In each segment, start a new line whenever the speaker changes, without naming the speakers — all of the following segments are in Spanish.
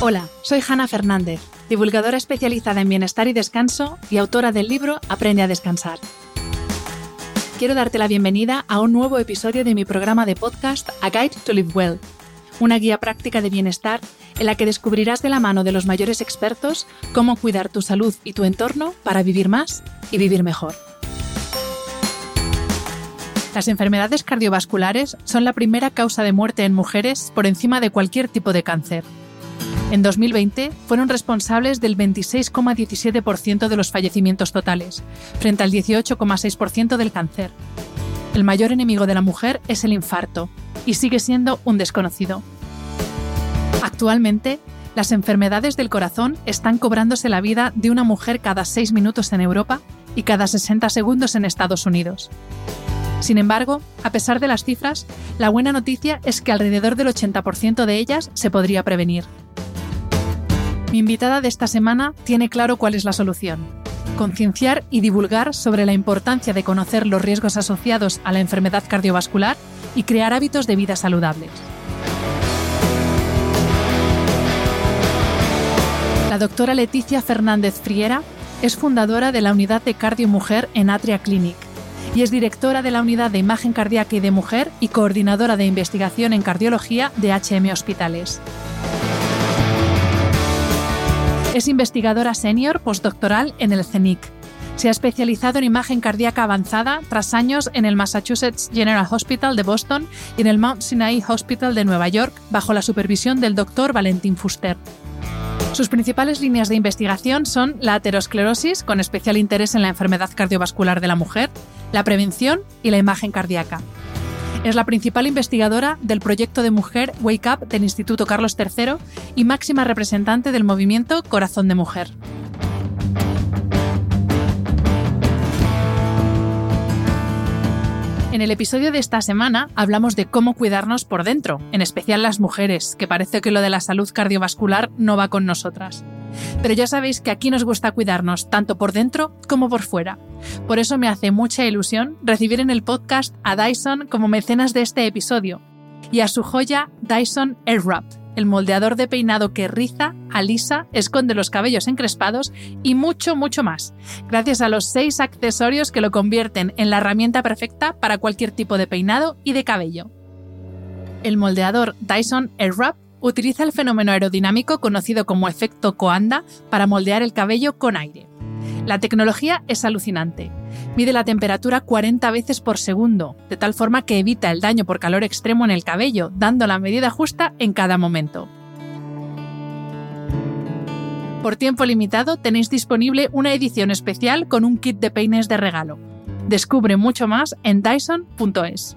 Hola, soy Hanna Fernández, divulgadora especializada en bienestar y descanso y autora del libro Aprende a descansar. Quiero darte la bienvenida a un nuevo episodio de mi programa de podcast A Guide to Live Well, una guía práctica de bienestar en la que descubrirás de la mano de los mayores expertos cómo cuidar tu salud y tu entorno para vivir más y vivir mejor. Las enfermedades cardiovasculares son la primera causa de muerte en mujeres por encima de cualquier tipo de cáncer. En 2020 fueron responsables del 26,17% de los fallecimientos totales, frente al 18,6% del cáncer. El mayor enemigo de la mujer es el infarto, y sigue siendo un desconocido. Actualmente, las enfermedades del corazón están cobrándose la vida de una mujer cada 6 minutos en Europa y cada 60 segundos en Estados Unidos. Sin embargo, a pesar de las cifras, la buena noticia es que alrededor del 80% de ellas se podría prevenir. Mi invitada de esta semana tiene claro cuál es la solución. Concienciar y divulgar sobre la importancia de conocer los riesgos asociados a la enfermedad cardiovascular y crear hábitos de vida saludables. La doctora Leticia Fernández Friera es fundadora de la unidad de Cardio Mujer en Atria Clinic y es directora de la unidad de imagen cardíaca y de mujer y coordinadora de investigación en cardiología de HM Hospitales. Es investigadora senior postdoctoral en el CENIC. Se ha especializado en imagen cardíaca avanzada tras años en el Massachusetts General Hospital de Boston y en el Mount Sinai Hospital de Nueva York bajo la supervisión del doctor Valentín Fuster. Sus principales líneas de investigación son la aterosclerosis, con especial interés en la enfermedad cardiovascular de la mujer, la prevención y la imagen cardíaca. Es la principal investigadora del proyecto de mujer Wake Up del Instituto Carlos III y máxima representante del movimiento Corazón de Mujer. En el episodio de esta semana hablamos de cómo cuidarnos por dentro, en especial las mujeres, que parece que lo de la salud cardiovascular no va con nosotras. Pero ya sabéis que aquí nos gusta cuidarnos tanto por dentro como por fuera. Por eso me hace mucha ilusión recibir en el podcast a Dyson como mecenas de este episodio y a su joya Dyson Airwrap, el moldeador de peinado que riza, alisa, esconde los cabellos encrespados y mucho, mucho más, gracias a los seis accesorios que lo convierten en la herramienta perfecta para cualquier tipo de peinado y de cabello. El moldeador Dyson Airwrap utiliza el fenómeno aerodinámico conocido como efecto Coanda para moldear el cabello con aire. La tecnología es alucinante. Mide la temperatura 40 veces por segundo, de tal forma que evita el daño por calor extremo en el cabello, dando la medida justa en cada momento. Por tiempo limitado tenéis disponible una edición especial con un kit de peines de regalo. Descubre mucho más en dyson.es.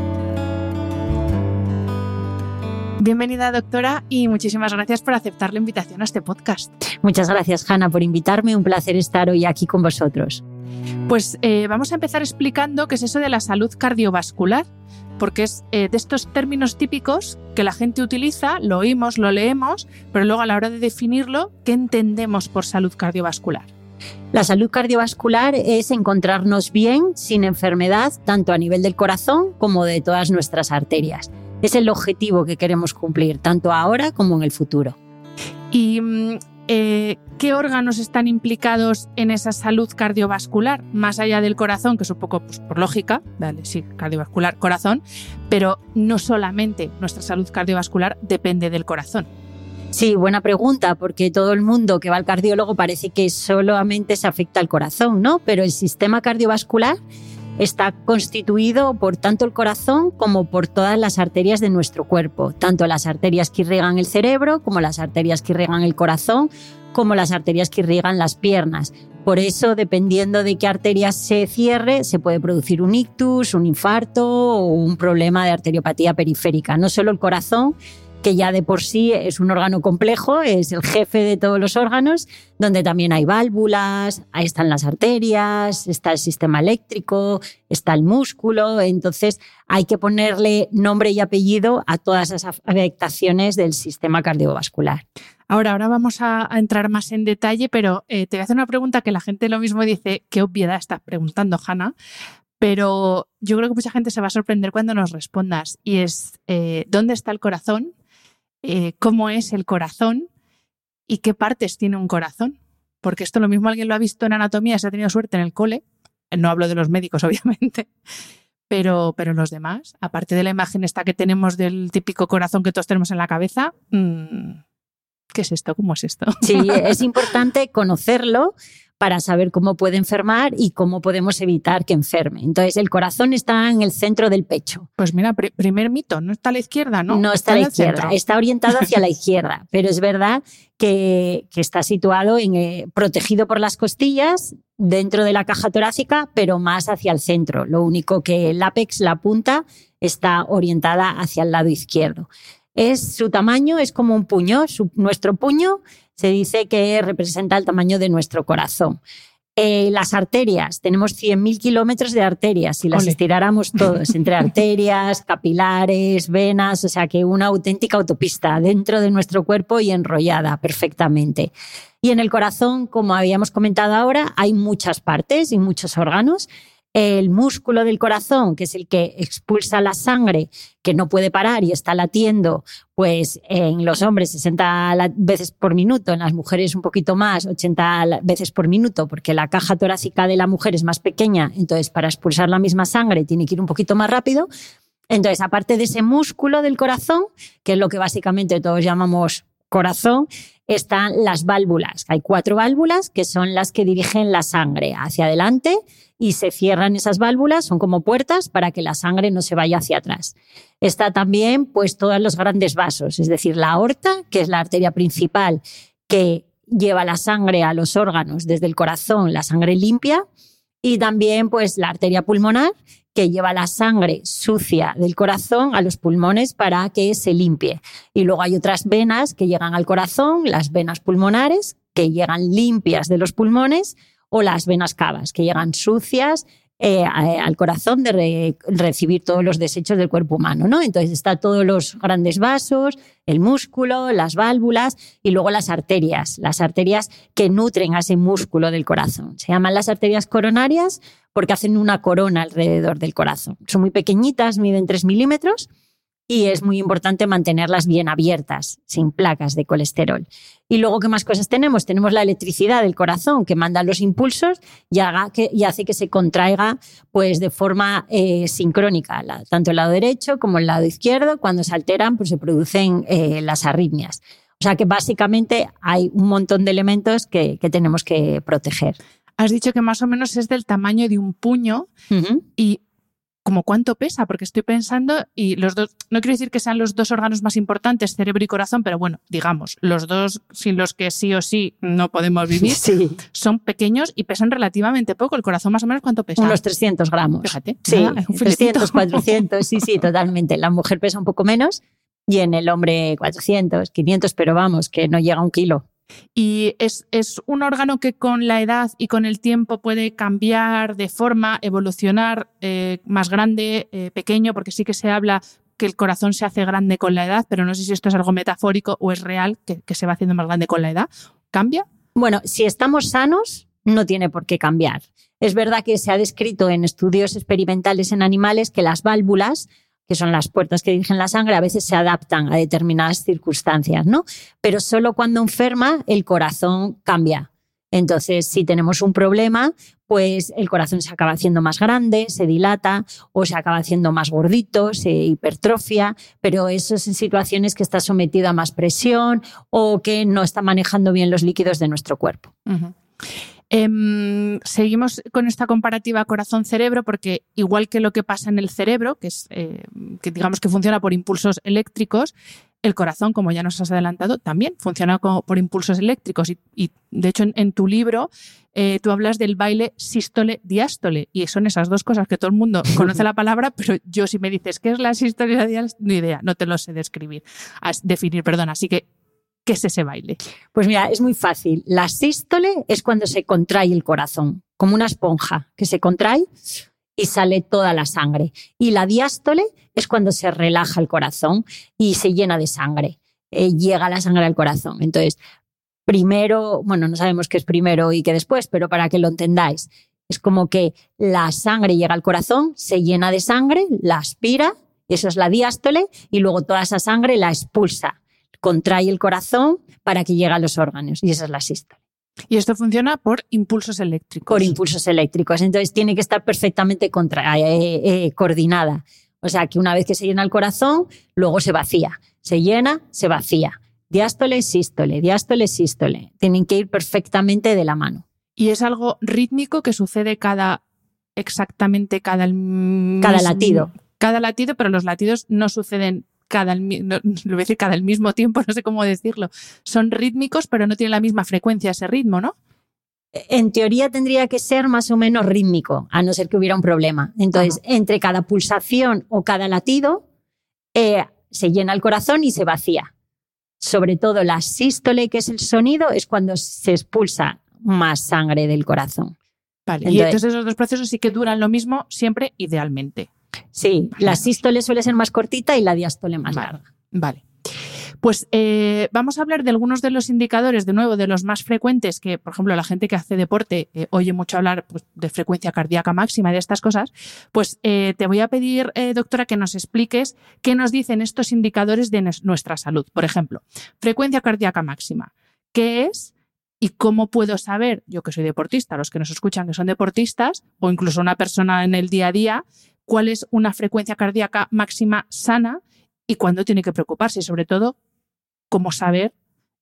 Bienvenida, doctora, y muchísimas gracias por aceptar la invitación a este podcast.
Muchas gracias, Hanna, por invitarme. Un placer estar hoy aquí con vosotros.
Pues eh, vamos a empezar explicando qué es eso de la salud cardiovascular, porque es eh, de estos términos típicos que la gente utiliza, lo oímos, lo leemos, pero luego a la hora de definirlo, ¿qué entendemos por salud cardiovascular?
La salud cardiovascular es encontrarnos bien, sin enfermedad, tanto a nivel del corazón como de todas nuestras arterias. Es el objetivo que queremos cumplir, tanto ahora como en el futuro.
¿Y mm, eh, qué órganos están implicados en esa salud cardiovascular? Más allá del corazón, que es un poco pues, por lógica, vale, sí, cardiovascular, corazón, pero no solamente nuestra salud cardiovascular depende del corazón.
Sí, buena pregunta, porque todo el mundo que va al cardiólogo parece que solamente se afecta al corazón, ¿no? Pero el sistema cardiovascular Está constituido por tanto el corazón como por todas las arterias de nuestro cuerpo, tanto las arterias que irrigan el cerebro como las arterias que irrigan el corazón, como las arterias que irrigan las piernas. Por eso, dependiendo de qué arteria se cierre, se puede producir un ictus, un infarto o un problema de arteriopatía periférica. No solo el corazón, que ya de por sí es un órgano complejo, es el jefe de todos los órganos, donde también hay válvulas, ahí están las arterias, está el sistema eléctrico, está el músculo, entonces hay que ponerle nombre y apellido a todas esas afectaciones del sistema cardiovascular.
Ahora, ahora vamos a, entrar más en detalle, pero eh, te voy a hacer una pregunta que la gente lo mismo dice, qué obviedad estás preguntando, Hanna, pero yo creo que mucha gente se va a sorprender cuando nos respondas y es, eh, ¿dónde está el corazón? Eh, cómo es el corazón y qué partes tiene un corazón. Porque esto lo mismo alguien lo ha visto en anatomía, se ha tenido suerte en el cole. No hablo de los médicos, obviamente. Pero, pero los demás, aparte de la imagen esta que tenemos del típico corazón que todos tenemos en la cabeza, mm, ¿qué es esto? ¿Cómo es esto?
Sí, es importante conocerlo para saber cómo puede enfermar y cómo podemos evitar que enferme. Entonces, el corazón está en el centro del pecho.
Pues mira, primer mito, no está a la izquierda, ¿no?
No está, a la izquierda, está orientado hacia la izquierda, pero es verdad que, está situado en, eh, protegido por las costillas dentro de la caja torácica, pero más hacia el centro. Lo único que el ápex, la punta, está orientada hacia el lado izquierdo. Es su tamaño, es como un puño, nuestro puño se dice que representa el tamaño de nuestro corazón. Eh, las arterias, tenemos 100.000 kilómetros de arterias, si las estiráramos todos, entre arterias, capilares, venas, o sea que una auténtica autopista dentro de nuestro cuerpo y enrollada perfectamente. Y en el corazón, como habíamos comentado ahora, hay muchas partes y muchos órganos el músculo del corazón, que es el que expulsa la sangre, que no puede parar y está latiendo, pues en los hombres 60 veces por minuto, en las mujeres un poquito más, 80 veces por minuto, porque la caja torácica de la mujer es más pequeña, entonces para expulsar la misma sangre tiene que ir un poquito más rápido. Entonces, aparte de ese músculo del corazón, que es lo que básicamente todos llamamos corazón, están las válvulas. Hay cuatro válvulas que son las que dirigen la sangre hacia adelante y se cierran esas válvulas, son como puertas para que la sangre no se vaya hacia atrás. Está también pues todos los grandes vasos, es decir, la aorta, que es la arteria principal que lleva la sangre a los órganos desde el corazón, la sangre limpia, y también pues la arteria pulmonar, que lleva la sangre sucia del corazón a los pulmones para que se limpie. Y luego hay otras venas que llegan al corazón, las venas pulmonares, que llegan limpias de los pulmones, o las venas cavas, que llegan sucias eh, al corazón de recibir todos los desechos del cuerpo humano, ¿no? Entonces está todos los grandes vasos, el músculo, las válvulas y luego las arterias, las arterias que nutren a ese músculo del corazón. Se llaman las arterias coronarias porque hacen una corona alrededor del corazón. Son muy pequeñitas, miden 3 milímetros y es muy importante mantenerlas bien abiertas, sin placas de colesterol. Y luego, ¿qué más cosas tenemos? Tenemos la electricidad del corazón que manda los impulsos y, haga que, y hace que se contraiga pues, de forma eh, sincrónica, tanto el lado derecho como el lado izquierdo. Cuando se alteran, pues se producen eh, las arritmias. O sea que básicamente hay un montón de elementos que, tenemos que proteger.
Has dicho que más o menos es del tamaño de un puño y como cuánto pesa, porque estoy pensando, y los dos, no quiero decir que sean los dos órganos más importantes, cerebro y corazón, pero bueno, digamos, los dos sin los que sí o sí no podemos vivir, son pequeños y pesan relativamente poco. El corazón más o menos cuánto pesa.
Unos 300 gramos.
Fíjate.
Sí, 300, 400, sí, sí, totalmente. La mujer pesa un poco menos, y en el hombre 400, 500, pero vamos, que no llega a un kilo.
Y es, es, un órgano que con la edad y con el tiempo puede cambiar de forma, evolucionar eh, más grande, eh, pequeño, porque sí que se habla que el corazón se hace grande con la edad, pero no sé si esto es algo metafórico o es real, que, que se va haciendo más grande con la edad. ¿Cambia?
Bueno, si estamos sanos, no tiene por qué cambiar. Es verdad que se ha descrito en estudios experimentales en animales que las válvulas que son las puertas que dirigen la sangre, a veces se adaptan a determinadas circunstancias, ¿no? Pero solo cuando enferma el corazón cambia. Entonces, si tenemos un problema, pues el corazón se acaba haciendo más grande, se dilata o se acaba haciendo más gordito, se hipertrofia, pero eso es en situaciones que está sometido a más presión o que no está manejando bien los líquidos de nuestro cuerpo.
Em, seguimos con esta comparativa corazón-cerebro porque igual que lo que pasa en el cerebro, que es eh, que digamos que funciona por impulsos eléctricos, el corazón, como ya nos has adelantado, también funciona por impulsos eléctricos. Y, de hecho, en, tu libro eh, tú hablas del baile sístole-diástole. Y son esas dos cosas que todo el mundo conoce la palabra, pero yo si me dices qué es la sístole diástole, ni idea, no te lo sé describir, definir, perdón. Así que ¿Qué es ese baile?
Pues mira, es muy fácil. La sístole es cuando se contrae el corazón, como una esponja que se contrae y sale toda la sangre. Y la diástole es cuando se relaja el corazón y se llena de sangre. Eh, llega la sangre al corazón. Entonces, primero, bueno, no sabemos qué es primero y qué después, pero para que lo entendáis, es como que la sangre llega al corazón, se llena de sangre, la aspira, eso es la diástole, y luego toda esa sangre la expulsa contrae el corazón para que llegue a los órganos y esa es la sístole.
Y esto funciona por impulsos eléctricos.
Por impulsos eléctricos. Entonces tiene que estar perfectamente contra, eh, eh, coordinada. O sea que una vez que se llena el corazón, luego se vacía. Se llena, se vacía. Diástole, sístole, diástole, sístole. Tienen que ir perfectamente de la mano.
Y es algo rítmico que sucede cada exactamente cada
cada latido.
Cada latido, pero los latidos no suceden cada, no, lo voy a decir cada el mismo tiempo, no sé cómo decirlo. Son rítmicos, pero no tienen la misma frecuencia ese ritmo, ¿no?
En teoría tendría que ser más o menos rítmico, a no ser que hubiera un problema. Entonces, entre cada pulsación o cada latido, eh, se llena el corazón y se vacía. Sobre todo la sístole, que es el sonido, es cuando se expulsa más sangre del corazón.
Vale, y entonces esos dos procesos sí que duran lo mismo siempre idealmente.
Sí, la sístole suele ser más cortita y la diástole más larga.
Vale. Pues eh, vamos a hablar de algunos de los indicadores, de nuevo, de los más frecuentes, que, por ejemplo, la gente que hace deporte eh, oye mucho hablar pues, de frecuencia cardíaca máxima y de estas cosas. Pues eh, te voy a pedir, doctora, que nos expliques qué nos dicen estos indicadores de nuestra salud. Por ejemplo, frecuencia cardíaca máxima. ¿Qué es? ¿Y cómo puedo saber, yo que soy deportista, los que nos escuchan que son deportistas, o incluso una persona en el día a día, cuál es una frecuencia cardíaca máxima sana y cuándo tiene que preocuparse y sobre todo cómo saber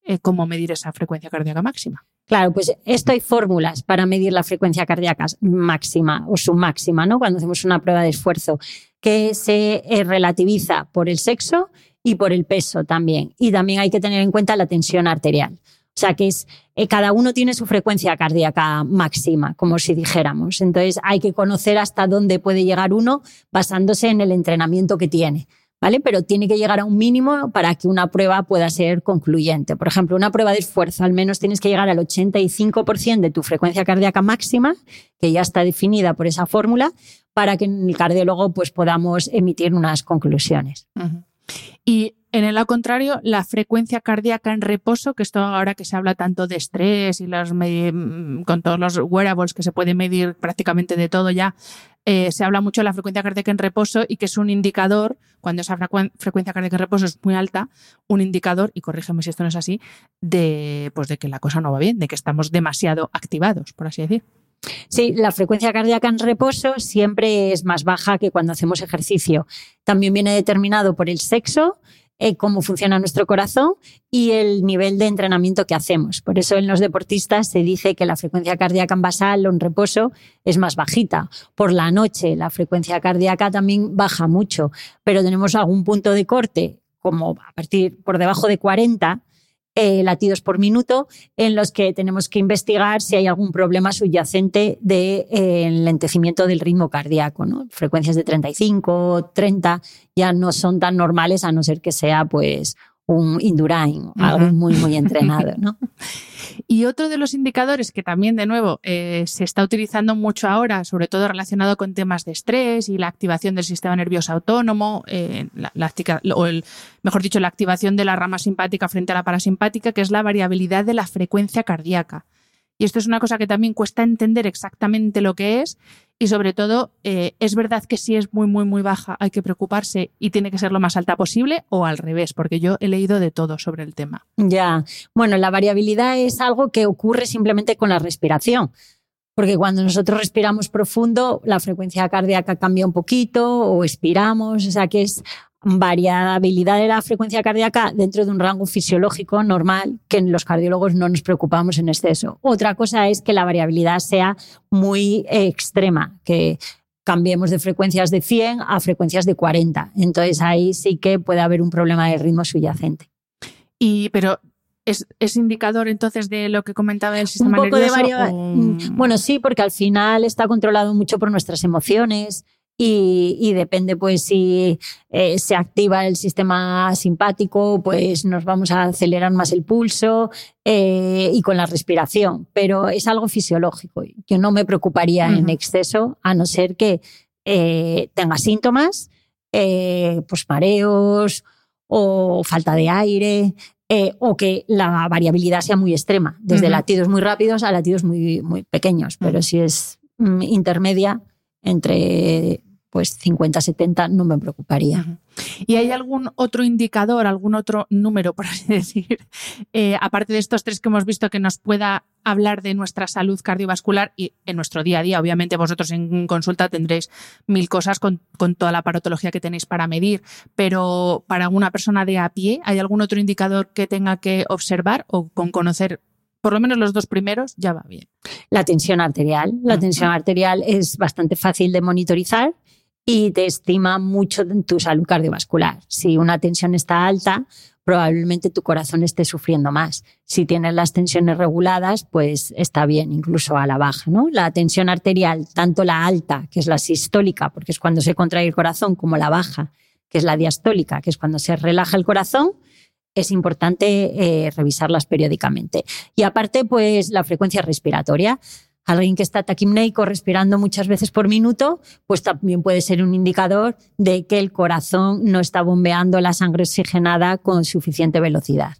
eh, cómo medir esa frecuencia cardíaca máxima.
Claro, pues esto hay fórmulas para medir la frecuencia cardíaca máxima o submáxima, ¿no? Cuando hacemos una prueba de esfuerzo, que se eh, relativiza por el sexo y por el peso también. Y también hay que tener en cuenta la tensión arterial. O sea, que es, eh, cada uno tiene su frecuencia cardíaca máxima, como si dijéramos. Entonces, hay que conocer hasta dónde puede llegar uno basándose en el entrenamiento que tiene. ¿Vale? Pero tiene que llegar a un mínimo para que una prueba pueda ser concluyente. Por ejemplo, una prueba de esfuerzo, al menos tienes que llegar al 85% de tu frecuencia cardíaca máxima, que ya está definida por esa fórmula, para que el cardiólogo pues, podamos emitir unas conclusiones.
Y en el lado contrario, la frecuencia cardíaca en reposo, que esto ahora que se habla tanto de estrés y mm, con todos los wearables que se puede medir prácticamente de todo ya, eh, se habla mucho de la frecuencia cardíaca en reposo y que es un indicador, cuando esa frecuencia cardíaca en reposo es muy alta, un indicador, y corrígeme si esto no es así, de, pues de que la cosa no va bien, de que estamos demasiado activados, por así decir.
Sí, la frecuencia cardíaca en reposo siempre es más baja que cuando hacemos ejercicio. También viene determinado por el sexo, eh, cómo funciona nuestro corazón y el nivel de entrenamiento que hacemos. Por eso en los deportistas se dice que la frecuencia cardíaca en basal o en reposo es más bajita. Por la noche la frecuencia cardíaca también baja mucho, pero tenemos algún punto de corte, como a partir por debajo de 40, eh, latidos por minuto en los que tenemos que investigar si hay algún problema subyacente de eh, enlentecimiento del ritmo cardíaco. ¿no? Frecuencias de 35, 30 ya no son tan normales a no ser que sea pues un Indurain, algo muy, muy entrenado. ¿no?
y otro de los indicadores que también, de nuevo, eh, se está utilizando mucho ahora, sobre todo relacionado con temas de estrés y la activación del sistema nervioso autónomo, eh, la, o el, mejor dicho, la activación de la rama simpática frente a la parasimpática, que es la variabilidad de la frecuencia cardíaca. Y esto es una cosa que también cuesta entender exactamente lo que es y sobre todo, eh, ¿es verdad que si es muy, muy, muy baja hay que preocuparse y tiene que ser lo más alta posible o al revés? Porque yo he leído de todo sobre el tema.
Ya, bueno, la variabilidad es algo que ocurre simplemente con la respiración. Porque cuando nosotros respiramos profundo, la frecuencia cardíaca cambia un poquito o expiramos, o sea que es variabilidad de la frecuencia cardíaca dentro de un rango fisiológico normal que los cardiólogos no nos preocupamos en exceso. Otra cosa es que la variabilidad sea muy extrema, que cambiemos de frecuencias de 100 a frecuencias de 40. Entonces ahí sí que puede haber un problema de ritmo subyacente.
Y pero ¿Es, ¿Es, indicador entonces de lo que comentaba el sistema
un poco
nervioso?
De mm, Bueno, sí, porque al final está controlado mucho por nuestras emociones, y, depende pues si eh, se activa el sistema simpático, pues nos vamos a acelerar más el pulso eh, y con la respiración, pero es algo fisiológico. Yo no me preocuparía en exceso a no ser que eh, tenga síntomas, pues mareos o falta de aire, o que la variabilidad sea muy extrema, desde latidos muy rápidos a latidos muy, muy pequeños. Pero si es mm, intermedia, entre pues 50-70 no me preocuparía.
¿Y hay algún otro indicador, algún otro número, por así decir, eh, aparte de estos tres que hemos visto, que nos pueda hablar de nuestra salud cardiovascular y en nuestro día a día? Obviamente vosotros en consulta tendréis mil cosas con, con toda la parotología que tenéis para medir, pero para una persona de a pie, ¿hay algún otro indicador que tenga que observar o con conocer por lo menos los dos primeros, ya va bien.
La tensión arterial. La tensión arterial es bastante fácil de monitorizar y te estima mucho tu salud cardiovascular. Si una tensión está alta, probablemente tu corazón esté sufriendo más. Si tienes las tensiones reguladas, pues está bien, incluso a la baja. ¿no? La tensión arterial, tanto la alta, que es la sistólica, porque es cuando se contrae el corazón, como la baja, que es la diastólica, que es cuando se relaja el corazón, es importante eh, revisarlas periódicamente. Y aparte, pues la frecuencia respiratoria alguien que está taquimneico respirando muchas veces por minuto, pues también puede ser un indicador de que el corazón no está bombeando la sangre oxigenada con suficiente velocidad.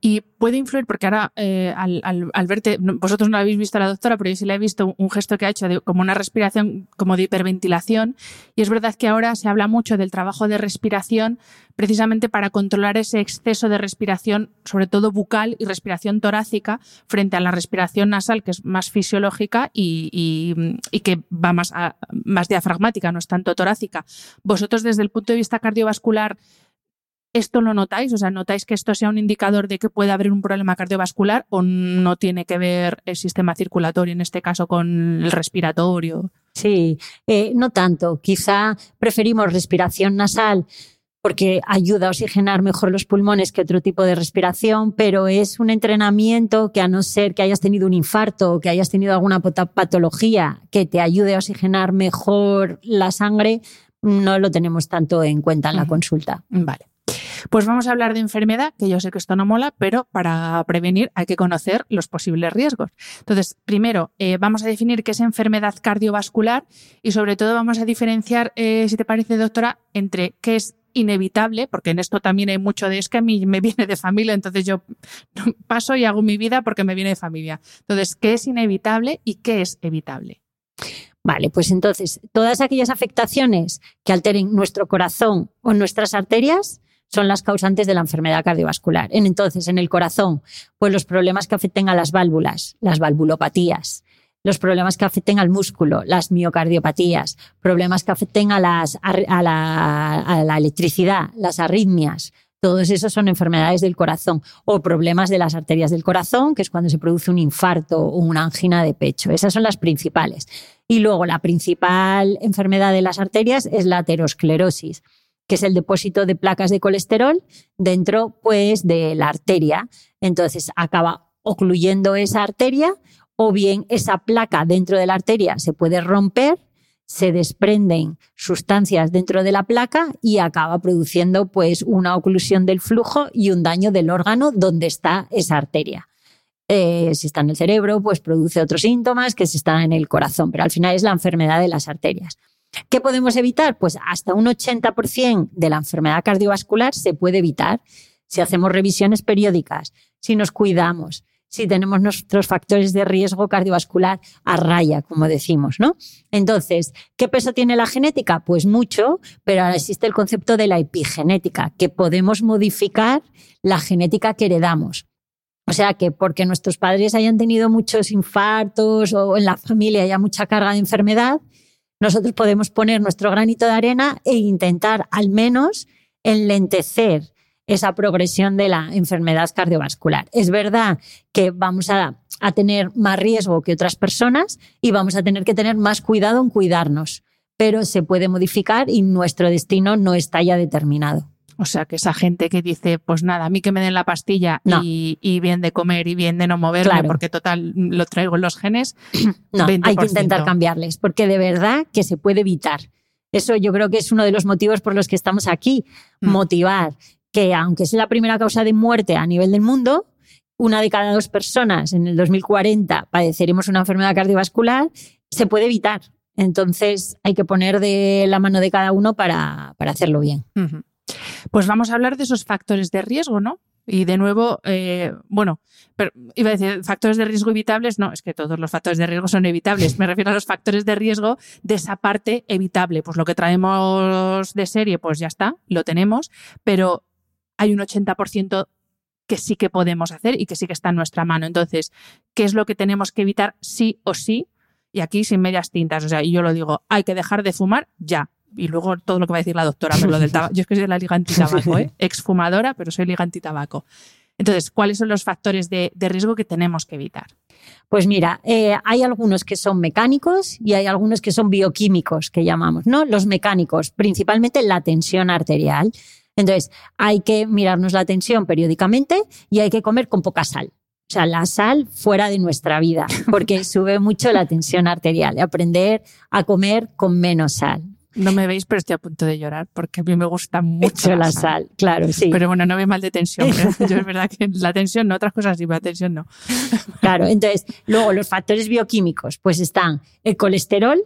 Y puede influir, porque ahora eh, al, verte, vosotros no habéis visto a la doctora, pero yo sí le he visto un gesto que ha hecho como una respiración como de hiperventilación. Y es verdad que ahora se habla mucho del trabajo de respiración precisamente para controlar ese exceso de respiración, sobre todo bucal y respiración torácica, frente a la respiración nasal, que es más fisiológica y, que va más, más diafragmática, no es tanto torácica. Vosotros, desde el punto de vista cardiovascular, ¿Esto lo notáis? O sea, ¿notáis que esto sea un indicador de que puede haber un problema cardiovascular o no tiene que ver el sistema circulatorio, en este caso con el respiratorio?
Sí, eh, no tanto. Quizá preferimos respiración nasal porque ayuda a oxigenar mejor los pulmones que otro tipo de respiración, pero es un entrenamiento que a no ser que hayas tenido un infarto o que hayas tenido alguna patología que te ayude a oxigenar mejor la sangre, no lo tenemos tanto en cuenta en la consulta.
Vale. Pues vamos a hablar de enfermedad, que yo sé que esto no mola, pero para prevenir hay que conocer los posibles riesgos. Entonces, primero, eh, vamos a definir qué es enfermedad cardiovascular y sobre todo vamos a diferenciar, eh, si te parece, doctora, entre qué es inevitable, porque en esto también hay mucho de es que a mí me viene de familia, entonces yo paso y hago mi vida porque me viene de familia. Entonces, ¿qué es inevitable y qué es evitable?
Vale, pues entonces, todas aquellas afectaciones que alteren nuestro corazón o nuestras arterias son las causantes de la enfermedad cardiovascular. Entonces, en el corazón, pues los problemas que afecten a las válvulas, las valvulopatías, los problemas que afecten al músculo, las miocardiopatías, problemas que afecten a, las, a, la, electricidad, las arritmias, todos esos son enfermedades del corazón o problemas de las arterias del corazón, que es cuando se produce un infarto o una angina de pecho. Esas son las principales. Y luego la principal enfermedad de las arterias es la aterosclerosis que es el depósito de placas de colesterol dentro pues de la arteria. Entonces acaba ocluyendo esa arteria o bien esa placa dentro de la arteria se puede romper, se desprenden sustancias dentro de la placa y acaba produciendo pues una oclusión del flujo y un daño del órgano donde está esa arteria. Eh, si está en el cerebro, pues produce otros síntomas que si está en el corazón, pero al final es la enfermedad de las arterias. ¿Qué podemos evitar? Pues hasta un 80% de la enfermedad cardiovascular se puede evitar si hacemos revisiones periódicas, si nos cuidamos, si tenemos nuestros factores de riesgo cardiovascular a raya, como decimos, ¿no? Entonces, ¿qué peso tiene la genética? Pues mucho, pero ahora existe el concepto de la epigenética, que podemos modificar la genética que heredamos. O sea que porque nuestros padres hayan tenido muchos infartos o en la familia haya mucha carga de enfermedad, nosotros podemos poner nuestro granito de arena e intentar al menos enlentecer esa progresión de la enfermedad cardiovascular. Es verdad que vamos a, tener más riesgo que otras personas y vamos a tener que tener más cuidado en cuidarnos, pero se puede modificar y nuestro destino no está ya determinado.
O sea, que esa gente que dice, pues nada, a mí que me den la pastilla y, bien de comer y bien de no moverme, porque total lo traigo en los genes.
No, hay que intentar cambiarles, porque de verdad que se puede evitar. Eso yo creo que es uno de los motivos por los que estamos aquí, mm. motivar que aunque es la primera causa de muerte a nivel del mundo, una de cada dos personas en el 2040 padeceremos una enfermedad cardiovascular, se puede evitar. Entonces hay que poner de la mano de cada uno para, hacerlo bien.
Pues vamos a hablar de esos factores de riesgo, ¿no? Y de nuevo, eh, bueno, pero iba a decir factores de riesgo evitables, no, es que todos los factores de riesgo son evitables. Me refiero a los factores de riesgo de esa parte evitable. Pues lo que traemos de serie, pues ya está, lo tenemos, pero hay un 80% que sí que podemos hacer y que sí que está en nuestra mano. Entonces, ¿qué es lo que tenemos que evitar sí o sí? Y aquí sin medias tintas, o sea, y yo lo digo, hay que dejar de fumar ya. Y luego todo lo que va a decir la doctora, pero lo del tabaco. Yo es que soy de la liga antitabaco, ¿eh? exfumadora, pero soy liga antitabaco. Entonces, ¿cuáles son los factores de, riesgo que tenemos que evitar?
Pues mira, eh, hay algunos que son mecánicos y hay algunos que son bioquímicos, que llamamos, ¿no? Los mecánicos, principalmente la tensión arterial. Entonces, hay que mirarnos la tensión periódicamente y hay que comer con poca sal. O sea, la sal fuera de nuestra vida, porque sube mucho la tensión arterial. Aprender a comer con menos sal.
No me veis, pero estoy a punto de llorar porque a mí me gusta mucho
la, sal. claro, sí.
Pero bueno, no ve mal de tensión. ¿eh? Yo es verdad que la tensión no, otras cosas sí, pero la tensión no.
Claro, entonces, luego los factores bioquímicos, pues están el colesterol,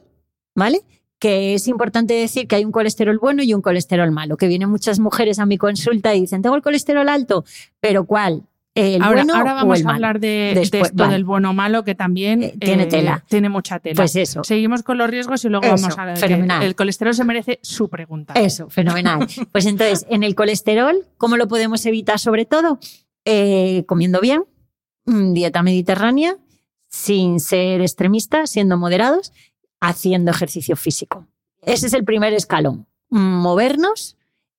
¿vale? que es importante decir que hay un colesterol bueno y un colesterol malo, que vienen muchas mujeres a mi consulta y dicen, tengo el colesterol alto, pero ¿cuál? El
ahora,
bueno
ahora
vamos
a hablar de, esto del bueno o malo, que también
eh, tiene tela.
Tiene mucha tela.
Pues eso.
Seguimos con los riesgos y luego vamos a ver.
Fenomenal.
El colesterol se merece su pregunta.
Eso, fenomenal. pues entonces, en el colesterol, ¿cómo lo podemos evitar sobre todo? Eh, comiendo bien, mm, dieta mediterránea, sin ser extremistas, siendo moderados haciendo ejercicio físico. Ese es el primer escalón, movernos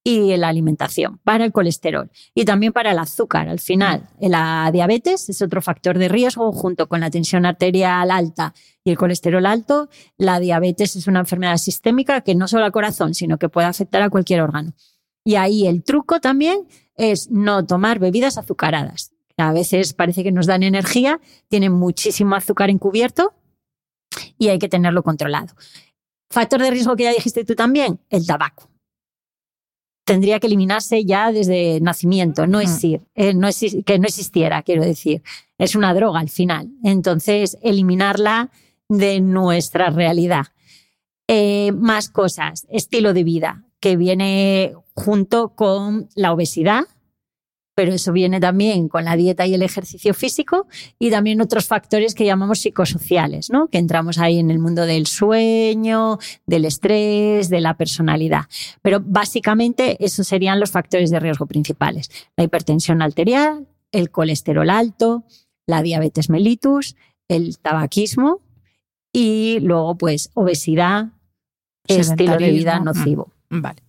y la alimentación para el colesterol y también para el azúcar. Al final, la diabetes es otro factor de riesgo junto con la tensión arterial alta y el colesterol alto. La diabetes es una enfermedad sistémica que no solo al corazón, sino que puede afectar a cualquier órgano. Y ahí el truco también es no tomar bebidas azucaradas. A veces parece que nos dan energía, tienen muchísimo azúcar encubierto y hay que tenerlo controlado. Factor de riesgo que ya dijiste tú también, el tabaco. Tendría que eliminarse ya desde nacimiento, no es, eh, no que no existiera, quiero decir. Es una droga al final. Entonces, eliminarla de nuestra realidad. Eh, más cosas, estilo de vida, que viene junto con la obesidad, pero eso viene también con la dieta y el ejercicio físico y también otros factores que llamamos psicosociales, ¿no? que entramos ahí en el mundo del sueño, del estrés, de la personalidad. Pero básicamente esos serían los factores de riesgo principales. La hipertensión arterial, el colesterol alto, la diabetes mellitus, el tabaquismo y luego pues obesidad, estilo de vida nocivo.
Mm, vale.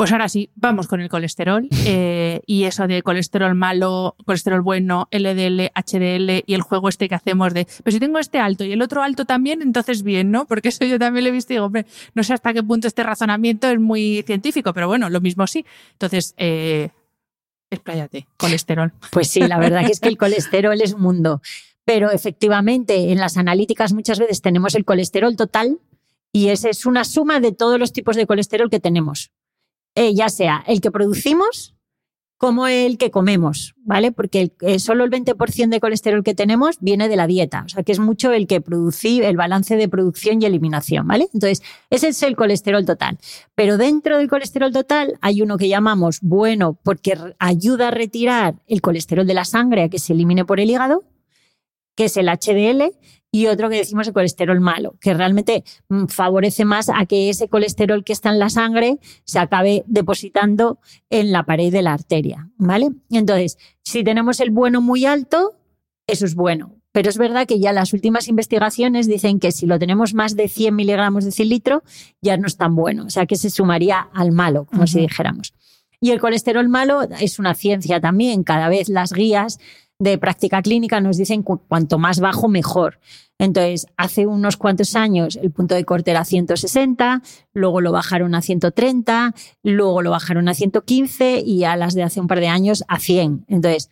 Pues ahora sí, vamos con el colesterol eh, y eso de colesterol malo, colesterol bueno, LDL, HDL y el juego este que hacemos de, pero si tengo este alto y el otro alto también, entonces bien, ¿no? Porque eso yo también lo he visto y digo, hombre, no sé hasta qué punto este razonamiento es muy científico, pero bueno, lo mismo sí. Entonces, eh, expláyate, colesterol.
Pues sí, la verdad que es que el colesterol es un mundo. Pero efectivamente, en las analíticas muchas veces tenemos el colesterol total y esa es una suma de todos los tipos de colesterol que tenemos. Eh, ya sea el que producimos como el que comemos, ¿vale? Porque eh, solo el 20% de colesterol que tenemos viene de la dieta, o sea que es mucho el que produce, el balance de producción y eliminación, ¿vale? Entonces, ese es el colesterol total. Pero dentro del colesterol total hay uno que llamamos bueno porque ayuda a retirar el colesterol de la sangre a que se elimine por el hígado, que es el HDL, y otro que decimos el colesterol malo, que realmente mm, favorece más a que ese colesterol que está en la sangre se acabe depositando en la pared de la arteria, ¿vale? Entonces, si tenemos el bueno muy alto, eso es bueno. Pero es verdad que ya las últimas investigaciones dicen que si lo tenemos más de 100 miligramos de cilitro, ya no es tan bueno. O sea, que se sumaría al malo, como si dijéramos. Y el colesterol malo es una ciencia también. Cada vez las guías de práctica clínica nos dicen cuanto más bajo, mejor. Entonces, hace unos cuantos años el punto de corte era 160, luego lo bajaron a 130, luego lo bajaron a 115 y a las de hace un par de años a 100. Entonces,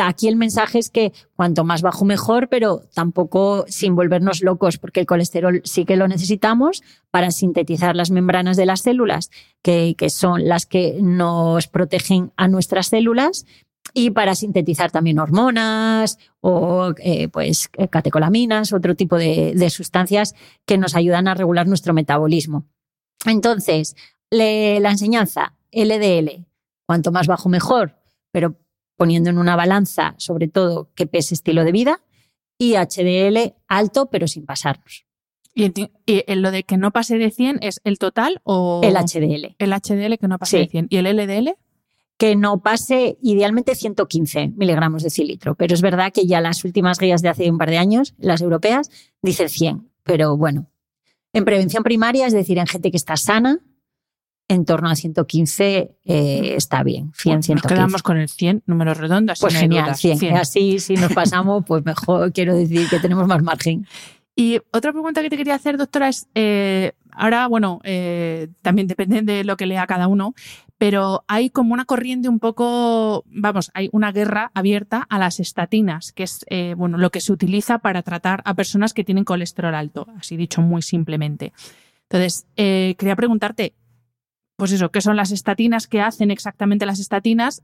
aquí el mensaje es que cuanto más bajo mejor, pero tampoco sin volvernos locos, porque el colesterol sí que lo necesitamos para sintetizar las membranas de las células, que, que son las que nos protegen a nuestras células y para sintetizar también hormonas o eh, pues catecolaminas, otro tipo de, sustancias que nos ayudan a regular nuestro metabolismo. Entonces, la enseñanza LDL, cuanto más bajo mejor, pero poniendo en una balanza sobre todo qué pese estilo de vida, y HDL alto pero sin pasarnos.
¿Y, lo de que no pase de 100 es el total o...?
El HDL.
El HDL que no pase de 100. ¿Y el LDL?
Que no pase idealmente 115 miligramos de cilitro. Pero es verdad que ya las últimas guías de hace un par de años, las europeas, dicen 100. Pero bueno, en prevención primaria, es decir, en gente que está sana, en torno a 115 eh, está bien. 100, 115. Nos
quedamos con el 100, números redondos.
Pues genial, 100. Así, si nos pasamos, pues mejor quiero decir que tenemos más margen.
Y otra pregunta que te quería hacer, doctora, es, eh, ahora, bueno, eh, también depende de lo que lea cada uno, pero hay como una corriente un poco, vamos, hay una guerra abierta a las estatinas, que es eh, bueno, lo que se utiliza para tratar a personas que tienen colesterol alto, así dicho muy simplemente. Entonces, eh, quería preguntarte, pues eso, ¿qué son las estatinas? ¿Qué hacen exactamente las estatinas?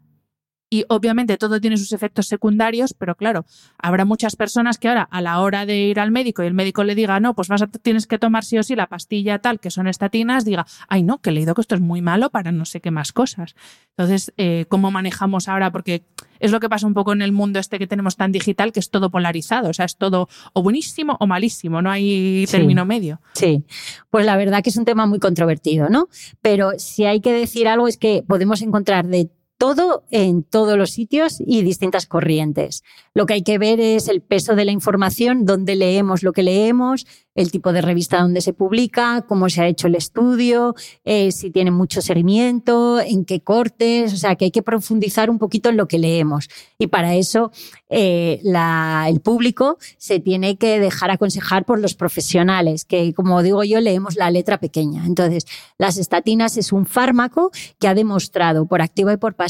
Y obviamente todo tiene sus efectos secundarios, pero claro, habrá muchas personas que ahora a la hora de ir al médico y el médico le diga, no, pues vas a, tienes que tomar sí o sí la pastilla tal, que son estatinas, diga, ay no, que he leído que esto es muy malo para no sé qué más cosas. Entonces, eh, ¿cómo manejamos ahora? Porque es lo que pasa un poco en el mundo este que tenemos tan digital, que es todo polarizado, o sea, es todo o buenísimo o malísimo, no hay término medio.
Sí, pues la verdad que es un tema muy controvertido, ¿no? Pero si hay que decir algo es que podemos encontrar de todo en todos los sitios y distintas corrientes. Lo que hay que ver es el peso de la información, dónde leemos lo que leemos, el tipo de revista donde se publica, cómo se ha hecho el estudio, eh, si tiene mucho seguimiento, en qué cortes, o sea que hay que profundizar un poquito en lo que leemos. Y para eso eh, el público se tiene que dejar aconsejar por los profesionales, que como digo yo, leemos la letra pequeña. Entonces, las estatinas es un fármaco que ha demostrado por activa y por pasiva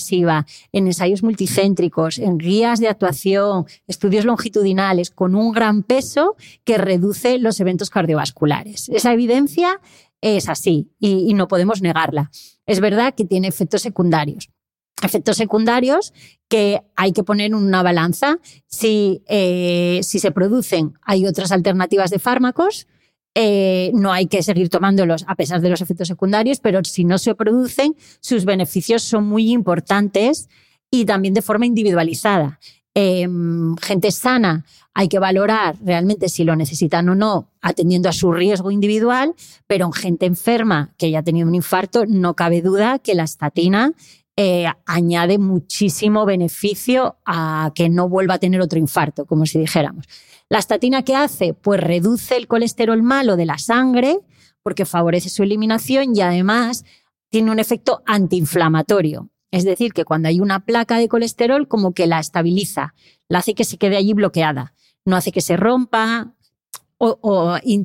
en ensayos multicéntricos, en guías de actuación, estudios longitudinales, con un gran peso que reduce los eventos cardiovasculares. Esa evidencia es así y, no podemos negarla. Es verdad que tiene efectos secundarios efectos secundarios que hay que poner en una balanza. Si, eh, si se producen, hay otras alternativas de fármacos, eh, no hay que seguir tomándolos a pesar de los efectos secundarios, pero si no se producen, sus beneficios son muy importantes y también de forma individualizada. Em, gente sana hay que valorar realmente si lo necesitan o no, atendiendo a su riesgo individual, pero en gente enferma que ya ha tenido un infarto, no cabe duda que la estatina eh, añade muchísimo beneficio a que no vuelva a tener otro infarto, como si dijéramos. ¿La estatina qué hace? Pues reduce el colesterol malo de la sangre porque favorece su eliminación y además tiene un efecto antiinflamatorio. Es decir, que cuando hay una placa de colesterol, como que la estabiliza, la hace que se quede allí bloqueada. No hace que se rompa, o, eh,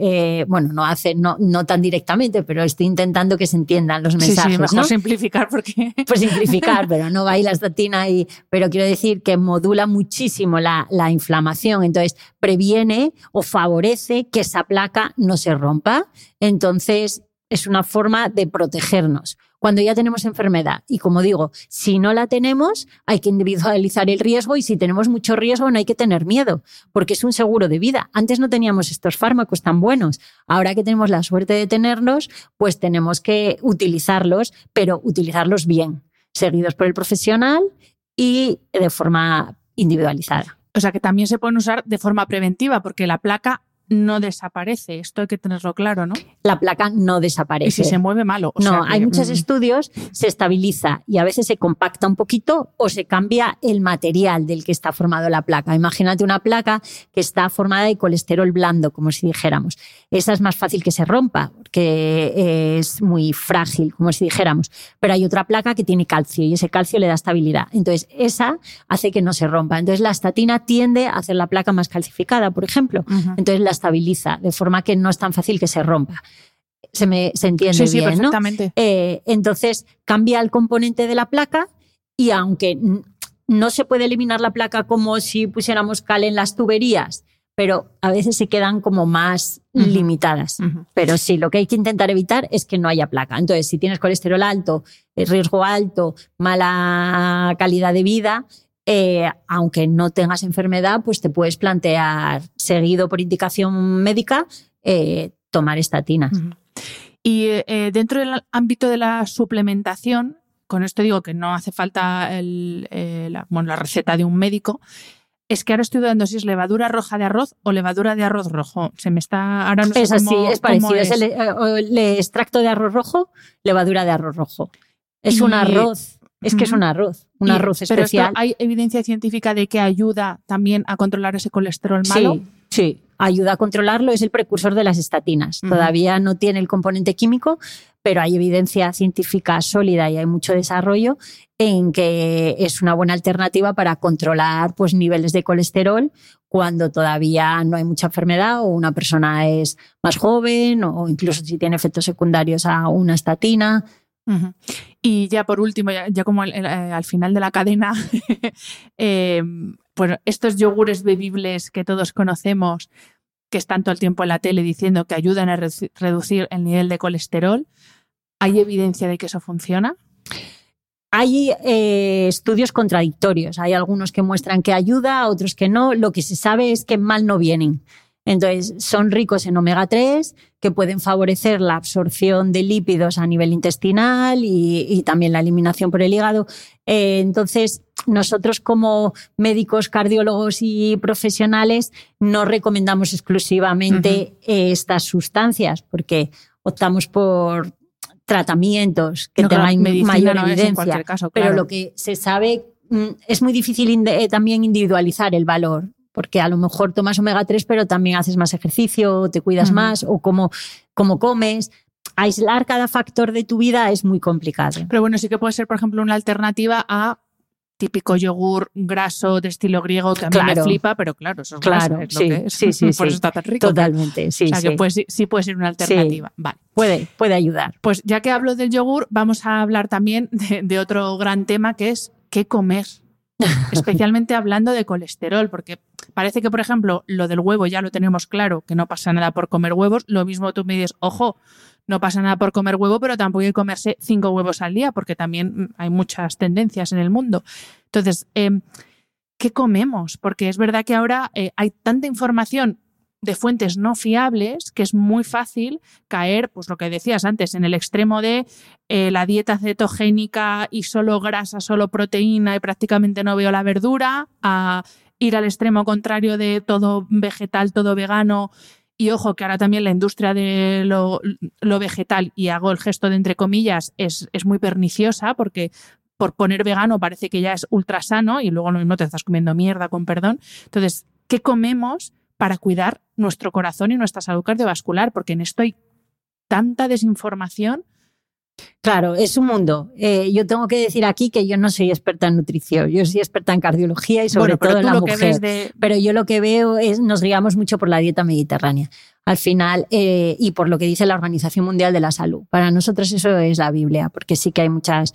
eh, bueno, no hace, no, no tan directamente, pero estoy intentando que se entiendan los mensajes.
Sí, mejor simplificar porque.
Pues simplificar, pero no va ahí la estatina y. Pero quiero decir que modula muchísimo la, la inflamación. Entonces, previene o favorece que esa placa no se rompa. Entonces, es una forma de protegernos. Cuando ya tenemos enfermedad, y como digo, si no la tenemos, hay que individualizar el riesgo y si tenemos mucho riesgo no hay que tener miedo, porque es un seguro de vida. Antes no teníamos estos fármacos tan buenos. Ahora que tenemos la suerte de tenerlos, pues tenemos que utilizarlos, pero utilizarlos bien, seguidos por el profesional y de forma individualizada.
O sea que también se pueden usar de forma preventiva, porque la placa no desaparece. Esto hay que tenerlo claro, ¿no?
La placa no desaparece.
Y si se mueve malo.
no, hay muchos mm. estudios, se estabiliza y a veces se compacta un poquito o se cambia el material del que está formado la placa. Imagínate una placa que está formada de colesterol blando, como si dijéramos. Esa es más fácil que se rompa, porque es muy frágil, como si dijéramos. Pero hay otra placa que tiene calcio y ese calcio le da estabilidad. Entonces, esa hace que no se rompa. Entonces, la estatina tiende a hacer la placa más calcificada, por ejemplo. Entonces, la estabiliza, de forma que no es tan fácil que se rompa. Se, me, se entiende
sí,
bien,
perfectamente.
Eh, entonces, cambia el componente de la placa y aunque no se puede eliminar la placa como si pusiéramos cal en las tuberías, pero a veces se quedan como más limitadas. Pero sí, lo que hay que intentar evitar es que no haya placa. Entonces, si tienes colesterol alto, riesgo alto, mala calidad de vida, eh, aunque no tengas enfermedad, pues te puedes plantear, seguido por indicación médica, eh, tomar estatinas.
Y eh, dentro del ámbito de la suplementación, con esto digo que no hace falta la, la, receta de un médico, es que ahora estoy dudando si es levadura roja de arroz o levadura de arroz rojo. Se me está. Ahora no
es así, es parecido. Es, el, extracto de arroz rojo, levadura de arroz rojo. Es un arroz es que es un arroz, un arroz especial.
¿Hay evidencia científica de que ayuda también a controlar ese colesterol malo?
Sí, sí, ayuda a controlarlo, es el precursor de las estatinas. Todavía no tiene el componente químico, pero hay evidencia científica sólida y hay mucho desarrollo en que es una buena alternativa para controlar pues, niveles de colesterol cuando todavía no hay mucha enfermedad o una persona es más joven o incluso si tiene efectos secundarios a una estatina.
Y ya por último, ya, como eh, al, final de la cadena, eh, estos yogures bebibles que todos conocemos, que están todo el tiempo en la tele diciendo que ayudan a reducir el nivel de colesterol, ¿hay evidencia de que eso funciona?
Hay eh, estudios contradictorios. Hay algunos que muestran que ayuda, otros que no. Lo que se sabe es que mal no vienen. Entonces, son ricos en omega 3 que pueden favorecer la absorción de lípidos a nivel intestinal y, también la eliminación por el hígado. Eh, entonces, nosotros como médicos, cardiólogos y profesionales no recomendamos exclusivamente estas sustancias porque optamos por tratamientos que tengan mayor evidencia. Pero lo que se sabe mm, es muy difícil eh, también individualizar el valor porque a lo mejor tomas omega 3, pero también haces más ejercicio, te cuidas más, o como, como comes. Aislar cada factor de tu vida es muy complicado.
Pero bueno, sí que puede ser, por ejemplo, una alternativa a típico yogur graso de estilo griego que a mí me flipa, pero claro, eso es
claro,
es
sí, Sí, sí,
Por eso está tan rico.
Totalmente, sí.
O sea, que sí puede ser una alternativa. Vale.
Puede, puede ayudar.
Pues ya que hablo del yogur, vamos a hablar también de otro gran tema que es qué comer. especialmente hablando de colesterol, porque parece que, por ejemplo, lo del huevo ya lo tenemos claro, que no pasa nada por comer huevos. Lo mismo tú me dices, ojo, no pasa nada por comer huevo, pero tampoco hay que comerse cinco huevos al día, porque también hay muchas tendencias en el mundo. Entonces, em, ¿qué comemos? Porque es verdad que ahora eh, hay tanta información de fuentes no fiables que es muy fácil caer, pues lo que decías antes, en el extremo de eh, la dieta cetogénica y solo grasa, solo proteína y prácticamente no veo la verdura, ir al extremo contrario de todo vegetal, todo vegano. Y ojo, que ahora también la industria de lo, vegetal, y hago el gesto de entre comillas, es, es muy perniciosa porque por poner vegano parece que ya es ultra sano y luego lo mismo te estás comiendo mierda, con perdón. Entonces, ¿qué comemos para cuidar nuestro corazón y nuestra salud cardiovascular, porque en esto hay tanta desinformación
Claro, es un mundo. Eh, yo tengo que decir aquí que yo no soy experta en nutrición, yo soy experta en cardiología y sobre
Bueno,
todo en la mujer.
de-
Pero yo lo que veo es, nos guiamos mucho por la dieta mediterránea, al final, eh, y por lo que dice la Organización Mundial de la Salud. Para nosotros eso es la Biblia, porque sí que hay muchas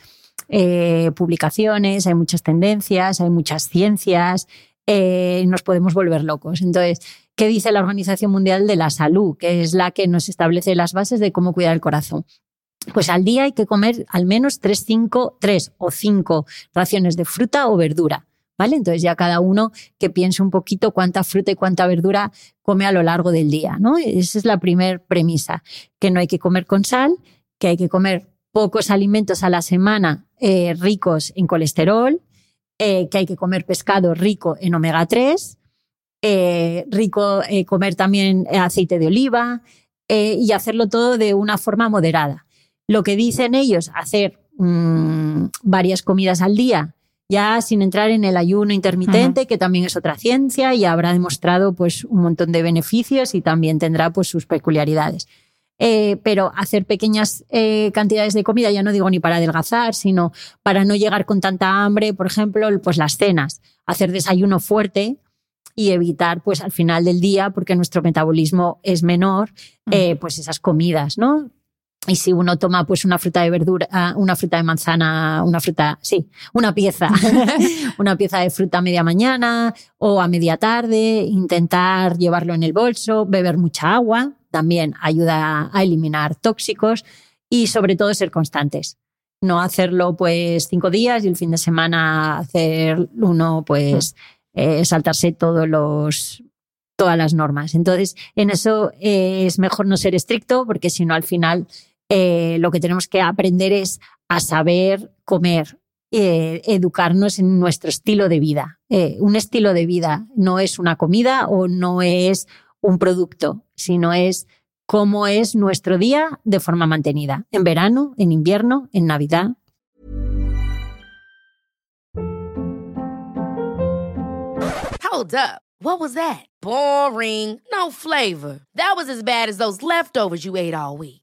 eh, publicaciones, hay muchas tendencias, hay muchas ciencias, nos podemos volver locos. Entonces, ¿qué dice la Organización Mundial de la Salud? Que es la que nos establece las bases de cómo cuidar el corazón. Pues al día hay que comer al menos tres, cinco, tres o cinco raciones de fruta o verdura. ¿Vale? Entonces ya cada uno que piense un poquito cuánta fruta y cuánta verdura come a lo largo del día, ¿no? Esa es la primera premisa, que no hay que comer con sal, que hay que comer pocos alimentos a la semana eh, ricos en colesterol, eh, que hay que comer pescado rico en omega 3, eh, rico comer también aceite de oliva y hacerlo todo de una forma moderada. Lo que dicen ellos, hacer mm, varias comidas al día, ya sin entrar en el ayuno intermitente, que también es otra ciencia y habrá demostrado pues, un montón de beneficios y también tendrá pues, sus peculiaridades. Eh, pero hacer pequeñas eh, cantidades de comida, ya no digo ni para adelgazar, sino para no llegar con tanta hambre, por ejemplo, pues las cenas, hacer desayuno fuerte y evitar pues al final del día, porque nuestro metabolismo es menor, eh, pues esas comidas, ¿no? Y si uno toma pues una fruta de verdura, ah, una fruta de manzana, una fruta, sí, una pieza, una pieza de fruta a media mañana o a media tarde, intentar llevarlo en el bolso, beber mucha agua, también ayuda a eliminar tóxicos y sobre todo ser constantes. No hacerlo pues cinco días y el fin de semana hacer uno pues eh, saltarse todos los todas las normas. Entonces, en eso eh, es mejor no ser estricto porque si no al final eh, lo que tenemos que aprender es a saber comer, eh, educarnos en nuestro estilo de vida. Eh, un estilo de vida no es una comida o no es un producto, sino es cómo es nuestro día de forma mantenida, en verano, en invierno, en Navidad.
Hold up. What was that? Boring. No flavor. That was as bad as those leftovers you ate all week.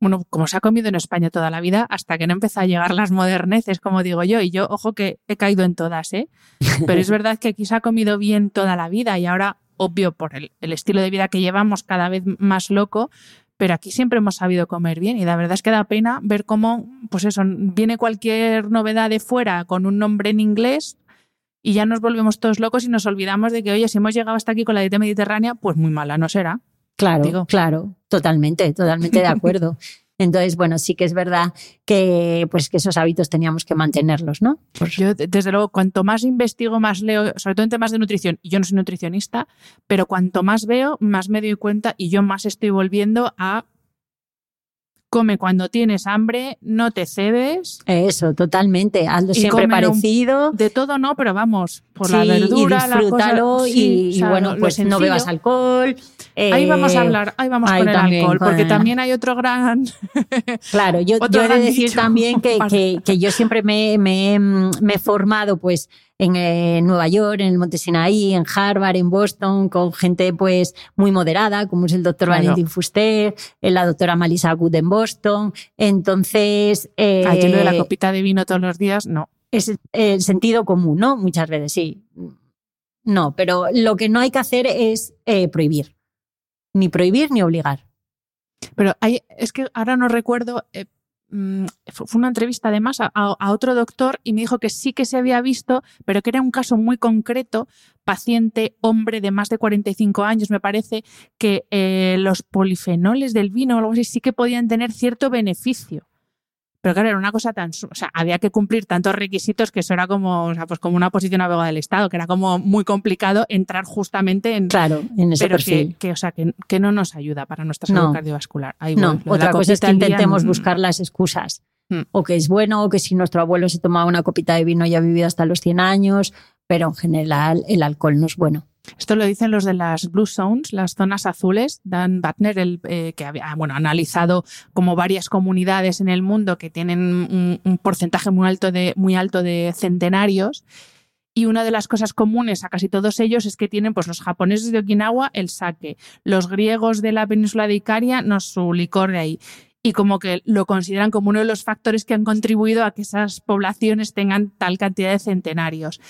Bueno, como se ha comido en España toda la vida, hasta que no empezó a llegar las moderneces, como digo yo, y yo, ojo que he caído en todas, ¿eh? Pero es verdad que aquí se ha comido bien toda la vida y ahora, obvio, por el, el estilo de vida que llevamos cada vez más loco, pero aquí siempre hemos sabido comer bien y la verdad es que da pena ver cómo, pues eso, viene cualquier novedad de fuera con un nombre en inglés y ya nos volvemos todos locos y nos olvidamos de que, oye, si hemos llegado hasta aquí con la dieta mediterránea, pues muy mala no será.
Claro,
Digo.
claro, totalmente, totalmente de acuerdo. Entonces, bueno, sí que es verdad que, pues, que esos hábitos teníamos que mantenerlos, ¿no? Pues,
Yo, de- desde luego, cuanto más investigo, más leo, sobre todo en temas de nutrición, y yo no soy nutricionista, pero cuanto más veo, más me doy cuenta y yo más estoy volviendo a come cuando tienes hambre, no te cebes,
eso, totalmente. Hazlo
Y
siempre
un-
parecido.
de todo no, pero vamos, por la
sí,
verdura,
y
la
disfrútalo
cosa,
y,
sí,
bueno, pues no bebas alcohol.
Ahí vamos a
eh,
hablar, ahí vamos
ahí
con el alcohol,
con
porque también hay otro gran...
Claro, yo, yo he de decir
dicho.
también que, que- que yo siempre me, me- me he formado pues en eh, Nueva York, en el Monte Sinaí, en Harvard, en Boston, con gente pues muy moderada, como es el doctor
Claro.
Valentín Fuster, eh, la doctora Malisa Good en Boston. Entonces, eh,
Ay, yo lo de la copita de vino todos los días, no.
es el sentido común, ¿no? Muchas veces, sí. No, pero lo que no hay que hacer es eh, prohibir. Ni prohibir ni obligar.
Pero hay, es que ahora no recuerdo, eh, fue una entrevista además a otro doctor y me dijo que sí que se había visto, pero que era un caso muy concreto, paciente, hombre de más de 45 años, me parece, que eh, los polifenoles del vino o algo así sí que podían tener cierto beneficio. Pero claro, era una cosa tan... O sea, había que cumplir tantos requisitos que eso era como, o sea, pues como una posición abogada del Estado, que era como muy complicado entrar justamente en...
Claro, en ese
pero
perfil.
que, que, o sea, que, que no nos ayuda para nuestra salud
No.
cardiovascular. Ahí
No,
voy.
Otra cosa es que
día,
intentemos
mm,
buscar las excusas.
Mm.
O que es bueno, o que si nuestro abuelo se tomaba una copita de vino y ha vivido hasta los 100 años, pero en general el alcohol no es bueno.
Esto lo dicen los de las Blue Zones, las zonas azules. Dan Butner, el, eh, que había bueno, analizado como varias comunidades en el mundo que tienen un, un, porcentaje muy alto, de, muy alto de centenarios. Y una de las cosas comunes a casi todos ellos es que tienen pues, los japoneses de Okinawa el sake, los griegos de la península de Icaria no su licor de ahí. Y como que lo consideran como uno de los factores que han contribuido a que esas poblaciones tengan tal cantidad de centenarios.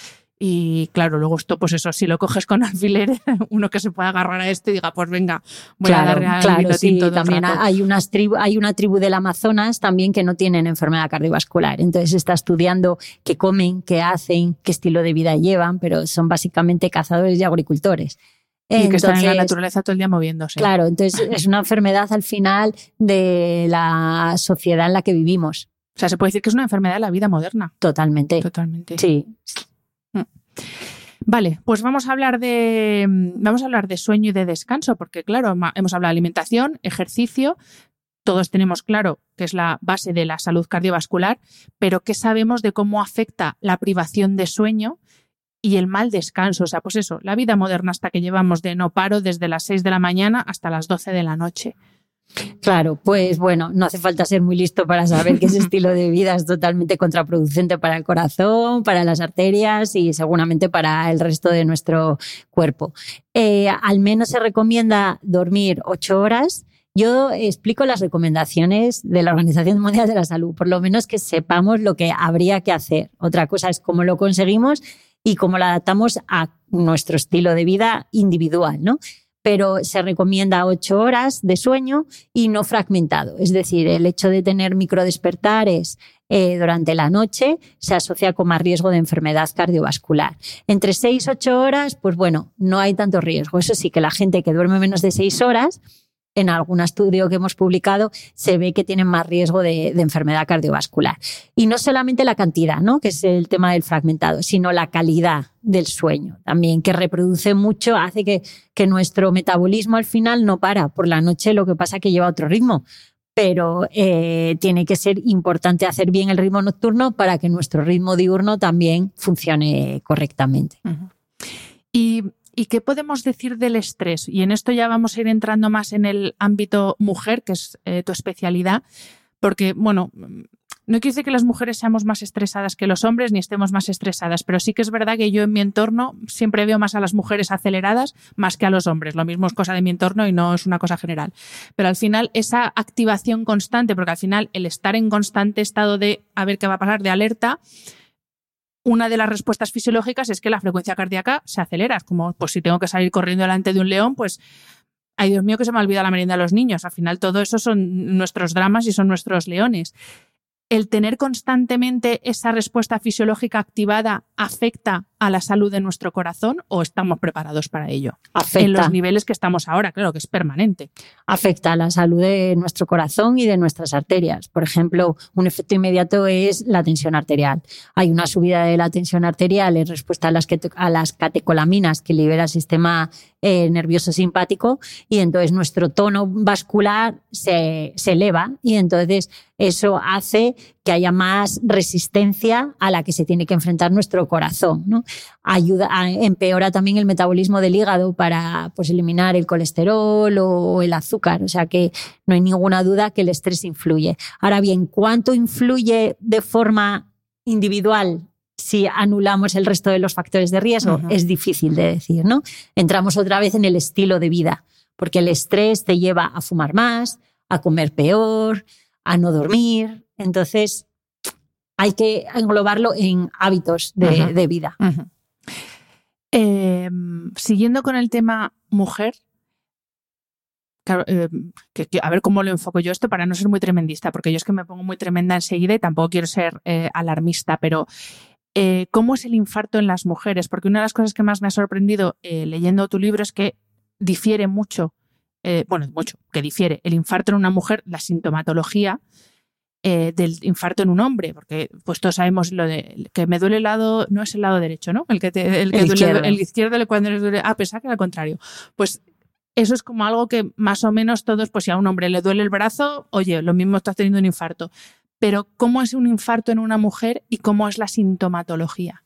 Y claro, luego esto, pues eso, si lo coges con alfiler, uno que se pueda agarrar a esto y diga, pues venga, voy a darle al
claro,
vino
sí, también
rato.
hay, unas tribu, hay una tribu del Amazonas también que no tienen enfermedad cardiovascular. Entonces está estudiando qué comen, qué hacen, qué estilo de vida llevan, pero son básicamente cazadores y agricultores.
Y que están en la naturaleza todo el día moviéndose.
Claro, entonces es una enfermedad al final de la sociedad en la que vivimos.
O sea, se puede decir que es una enfermedad de la vida moderna.
Totalmente.
Totalmente.
Sí.
Vale, pues vamos a hablar de vamos a hablar de sueño y de descanso, porque claro, hemos hablado de alimentación, ejercicio, todos tenemos claro que es la base de la salud cardiovascular, pero ¿qué sabemos de cómo afecta la privación de sueño y el mal descanso? O sea, pues eso, la vida moderna hasta que llevamos de no paro desde las 6 de la mañana hasta las 12 de la noche.
Claro, pues bueno, no hace falta ser muy listo para saber que ese estilo de vida es totalmente contraproducente para el corazón, para las arterias y seguramente para el resto de nuestro cuerpo. Eh, al menos se recomienda dormir ocho horas. Yo explico las recomendaciones de la Organización Mundial de la Salud, por lo menos que sepamos lo que habría que hacer. Otra cosa es cómo lo conseguimos y cómo lo adaptamos a nuestro estilo de vida individual, ¿no? Pero se recomienda ocho horas de sueño y no fragmentado. Es decir, el hecho de tener microdespertares eh, durante la noche se asocia con más riesgo de enfermedad cardiovascular. Entre seis ocho horas, pues bueno, no hay tanto riesgo. Eso sí, que la gente que duerme menos de seis horas, en algún estudio que hemos publicado, se ve que tienen más riesgo de, enfermedad cardiovascular. Y no solamente la cantidad, ¿no? que es el tema del fragmentado, sino la calidad del sueño también, que reproduce mucho, hace que, nuestro metabolismo al final no para. Por la noche lo que pasa es que lleva otro ritmo, pero eh, tiene que ser importante hacer bien el ritmo nocturno para que nuestro ritmo diurno también funcione correctamente.
Y, ¿Y qué podemos decir del estrés? Y en esto ya vamos a ir entrando más en el ámbito mujer, que es eh, tu especialidad, porque, bueno, no quiere decir que las mujeres seamos más estresadas que los hombres ni estemos más estresadas, pero sí que es verdad que yo en mi entorno siempre veo más a las mujeres aceleradas más que a los hombres. Lo mismo es cosa de mi entorno y no es una cosa general. Pero al final esa activación constante, porque al final el estar en constante estado de a ver qué va a pasar, de alerta, una de las respuestas fisiológicas es que la frecuencia cardíaca se acelera. Es como, pues si tengo que salir corriendo delante de un león, pues, ay Dios mío que se me ha olvidado la merienda de los niños. Al final todo eso son nuestros dramas y son nuestros leones. El tener constantemente esa respuesta fisiológica activada afecta a la salud de nuestro corazón o estamos preparados para ello?
Afecta.
En los niveles que estamos ahora, claro que es permanente.
afecta a la salud de nuestro corazón y de nuestras arterias. Por ejemplo, un efecto inmediato es la tensión arterial. Hay una subida de la tensión arterial en respuesta a las, que- a las catecolaminas que libera el sistema eh, nervioso simpático y entonces nuestro tono vascular se, se eleva y entonces eso hace que haya más resistencia a la que se tiene que enfrentar nuestro corazón. ¿no? Ayuda, empeora también el metabolismo del hígado para pues, eliminar el colesterol o el azúcar. O sea que no hay ninguna duda que el estrés influye. Ahora bien, ¿cuánto influye de forma individual si anulamos el resto de los factores de riesgo? Es difícil de decir, ¿no? Entramos otra vez en el estilo de vida, porque el estrés te lleva a fumar más, a comer peor, a no dormir. Entonces, hay que englobarlo en hábitos de, vida.
Eh, siguiendo con el tema mujer, claro, eh, que- que- a ver cómo lo enfoco yo esto para no ser muy tremendista, porque yo es que me pongo muy tremenda enseguida y tampoco quiero ser eh, alarmista, pero eh, ¿cómo es el infarto en las mujeres? Porque una de las cosas que más me ha sorprendido eh, leyendo tu libro es que difiere mucho, bueno, mucho, que difiere el infarto en una mujer, la sintomatología eh, del infarto en un hombre, porque pues todos sabemos lo de que me duele el lado, no es el lado derecho, ¿no? El que te, el que
El
duele,
izquierdo.
el izquierdo cuando les duele, ah, pensaba que era al contrario. Pues eso es como algo que más o menos todos, pues si a un hombre le duele el brazo, oye, lo mismo estás teniendo un infarto. Pero ¿cómo es un infarto en una mujer y cómo es la sintomatología?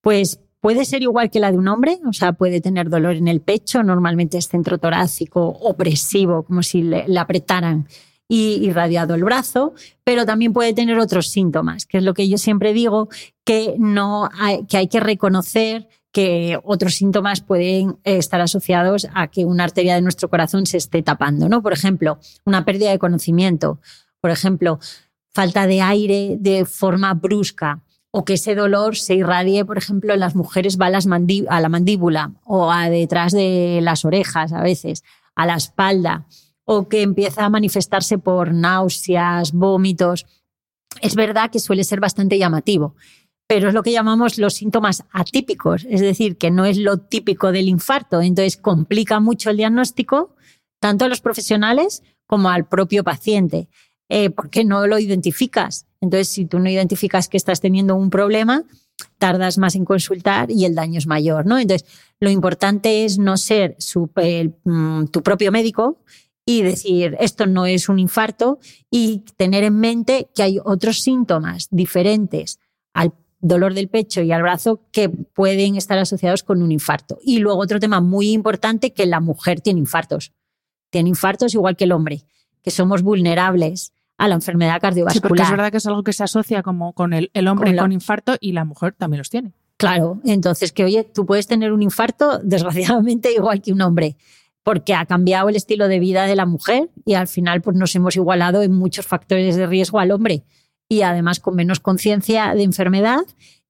Pues puede ser igual que la de un hombre, o sea, puede tener dolor en el pecho, normalmente es centro torácico opresivo, como si le, apretaran y irradiado el brazo, pero también puede tener otros síntomas, que es lo que yo siempre digo, que, no que hay que reconocer que otros síntomas pueden estar asociados a que una arteria de nuestro corazón se esté tapando, ¿no? Por ejemplo, una pérdida de conocimiento, por ejemplo, falta de aire de forma brusca, o que ese dolor se irradie, por ejemplo, en las mujeres va a, a la mandíbula o a detrás de las orejas a veces, a la espalda, o que empieza a manifestarse por náuseas, vómitos. Es verdad que suele ser bastante llamativo, pero es lo que llamamos los síntomas atípicos, es decir, que no es lo típico del infarto, entonces complica mucho el diagnóstico tanto a los profesionales como al propio paciente, eh, porque no lo identificas. Entonces, si tú no identificas que estás teniendo un problema, tardas más en consultar y el daño es mayor, ¿no? Entonces, lo importante es no ser mm, tu propio médico y decir, esto no es un infarto y tener en mente que hay otros síntomas diferentes al dolor del pecho y al brazo que pueden estar asociados con un infarto. Y luego otro tema muy importante, que la mujer tiene infartos. Tiene infartos igual que el hombre, que somos vulnerables a la enfermedad cardiovascular. Sí,
porque es verdad que es algo que se asocia como con el, hombre con, infarto y la mujer también los tiene.
Claro, entonces que oye, tú puedes tener un infarto desgraciadamente igual que un hombre, porque ha cambiado el estilo de vida de la mujer y al final pues nos hemos igualado en muchos factores de riesgo al hombre y además con menos conciencia de enfermedad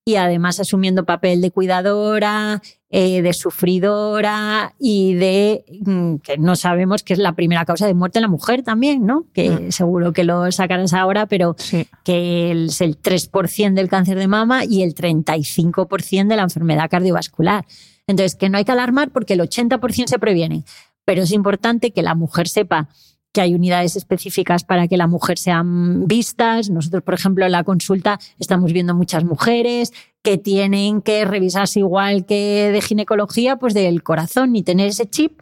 y además asumiendo papel de cuidadora, eh, de sufridora y de mm, que no sabemos que es la primera causa de muerte en la mujer también, ¿no? Que mm. seguro que lo sacarás ahora, pero que es el 3% del cáncer de mama y el 35% de la enfermedad cardiovascular. Entonces, que no hay que alarmar porque el 80% se previene, pero es importante que la mujer sepa que hay unidades específicas para que la mujer sean vistas. Nosotros, por ejemplo, en la consulta estamos viendo muchas mujeres que tienen que revisarse igual que de ginecología, pues del corazón y tener ese chip.